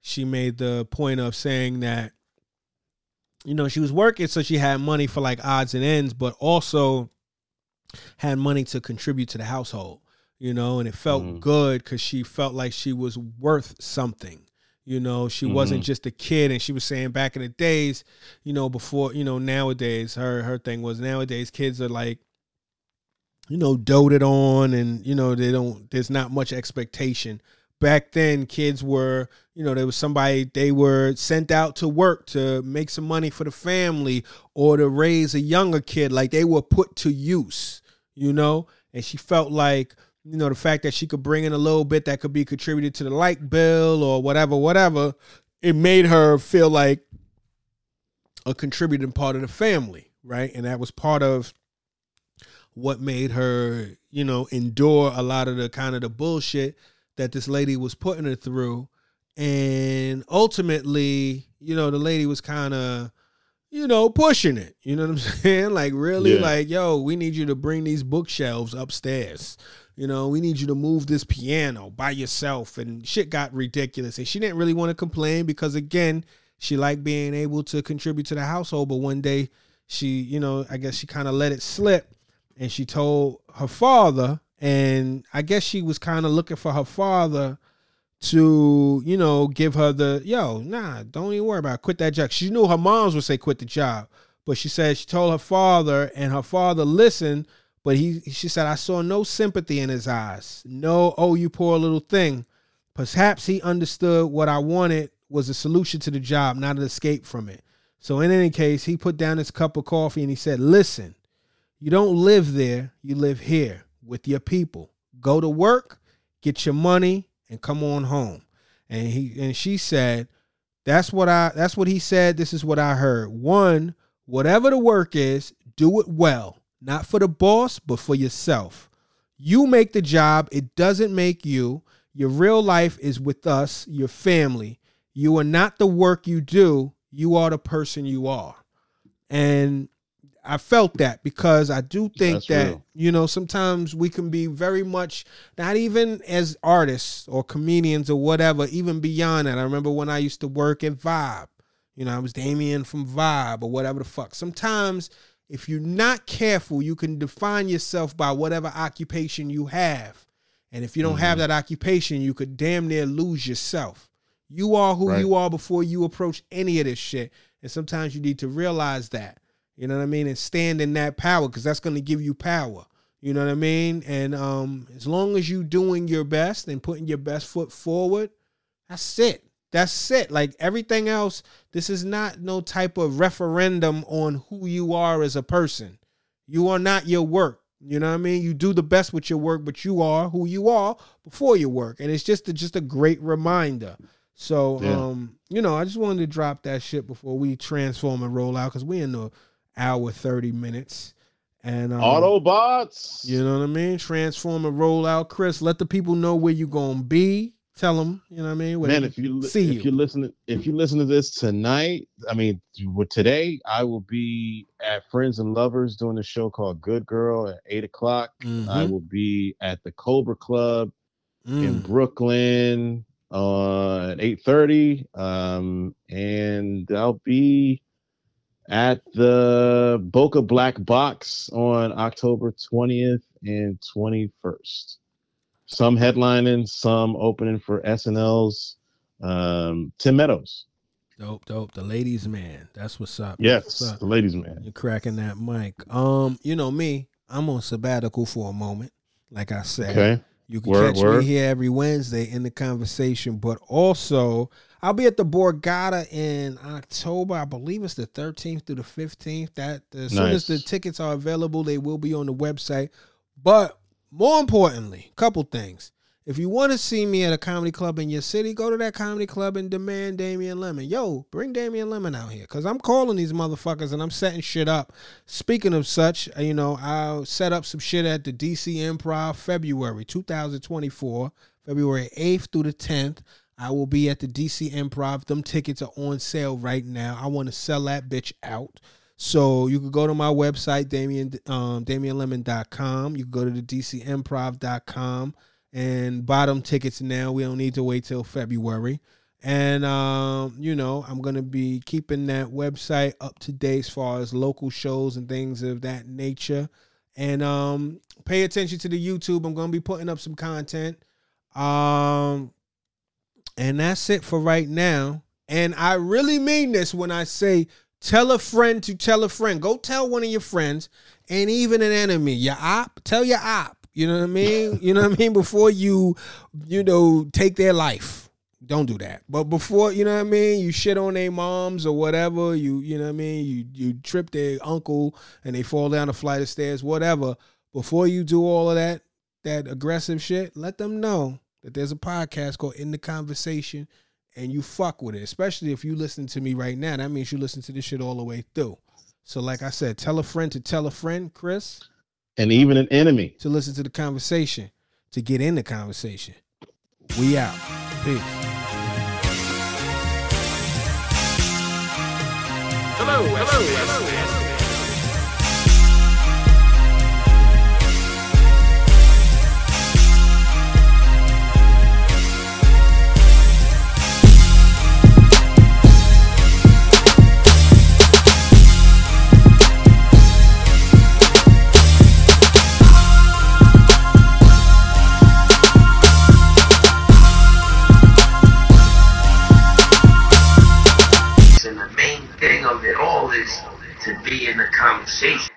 she made the point of saying that you know she was working so she had money for like odds and ends but also had money to contribute to the household you know and it felt Mhm. good because she felt like she was worth something you know she wasn't Mhm. just a kid and she was saying back in the days you know before you know nowadays her her thing was nowadays kids are like you know doted on and you know they don't there's not much expectation. Back then kids were you know there was somebody they were sent out to work to make some money for the family or to raise a younger kid. Like they were put to use you know? And she felt like you know the fact that she could bring in a little bit that could be contributed to the light bill or whatever whatever it made her feel like a contributing part of the family, right? And that was part of what made her, you know, endure a lot of the kind of the bullshit that this lady was putting her through. And ultimately, you know, the lady was kind of, you know, pushing it. You know what I'm saying? Like, really, Yeah. like, yo, we need you to bring these bookshelves upstairs. You know, we need you to move this piano by yourself. And shit got ridiculous. And she didn't really want to complain because, again, she liked being able to contribute to the household. But one day, she, you know, I guess she kind of let it slip and she told her father. And I guess she was kind of looking for her father to, you know, give her the, yo, nah, don't even worry about it. Quit that job. She knew her moms would say quit the job. But she said she told her father, and her father listened. But he, she said, I saw no sympathy in his eyes. No, oh, you poor little thing. Perhaps he understood what I wanted was a solution to the job, not an escape from it. So, in any case, he put down his cup of coffee and he said, Listen, you don't live there, you live here with your people. Go to work, get your money, and come on home. And he and she said, That's what I that's what he said. This is what I heard. One, whatever the work is, do it well. Not for the boss, but for yourself. You make the job, it doesn't make you. Your real life is with us, your family. You are not the work you do, you are the person you are. And I felt that because I do think That's that, real. you know, sometimes we can be very much, not even as artists or comedians or whatever, even beyond that. I remember when I used to work at Vibe, you know, I was Damien from Vibe or whatever the fuck. Sometimes if you're not careful, you can define yourself by whatever occupation you have. And if you don't have mm-hmm. that occupation, you could damn near lose yourself. You are who Right. you are before you approach any of this shit. And sometimes you need to realize that. You know what I mean? And stand in that power because that's going to give you power. You know what I mean? And um, as long as you doing your best and putting your best foot forward, that's it. That's it. Like everything else, this is not no type of referendum on who you are as a person. You are not your work. You know what I mean? You do the best with your work, but you are who you are before your work. And it's just a, just a great reminder. So, Yeah. um, you know, I just wanted to drop that shit before we transform and roll out because we in the hour 30 minutes. And um, Autobots. you know what I mean? Transform and roll out. Chris, let the people know where you're gonna be. Tell them, you know what I mean? Where Man, if you see if you. you listen if you listen to this tonight, I mean today, I will be at Friends and Lovers doing a show called Good Girl at eight o'clock. I Mhm. will be at the Cobra Club in Mm. Brooklyn uh, at eight thirty, um, and I'll be at the Boca Black Box on October twentieth and twenty first. Some headlining, some opening for SNL's um, Tim Meadows. Dope, dope. The ladies' man. That's what's up. Yes, what's up. the ladies' man. You're cracking that mic. Um, you know me. I'm on sabbatical for a moment. Like I said, Okay. you can Word, catch word. me here every Wednesday in the conversation. But also, I'll be at the Borgata in October. I believe it's the 13th through the 15th. That as soon as the tickets are available, they will be on the website. But more importantly, couple things. If you want to see me at a comedy club in your city, go to that comedy club and demand Damien Lemon. Yo, bring Damien Lemon out here because I'm calling these motherfuckers and I'm setting shit up. Speaking of such, uh, you know, I'll set up some shit at the DC Improv February 2024, February 8th through the 10th. I will be at the DC Improv. Them tickets are on sale right now. I want to sell that bitch out. So you can go to my website, Damien, um, DamienLemon.com. You can go to the DCImprov.com and buy them tickets now. We don't need to wait till February. And um, you know, I'm gonna be keeping that website up to date as far as local shows and things of that nature. And um, pay attention to the YouTube. I'm gonna be putting up some content. Um, and that's it for right now. And I really mean this when I say tell a friend to tell a friend. Go tell one of your friends and even an enemy, your op, tell your op. You know what I mean? you know what I mean? Before you, you know, take their life. Don't do that. But before, you know what I mean, you shit on their moms or whatever, you you know what I mean, you you trip their uncle and they fall down a flight of stairs, whatever. Before you do all of that, that aggressive shit, let them know that there's a podcast called In the Conversation and you fuck with it, especially if you listen to me right now. That means you listen to this shit all the way through. So, like I said, tell a friend to tell a friend, Chris, And even an enemy. to listen to the conversation, to get in the conversation. We out. Peace. Hello, hello, hello. And be in the conversation.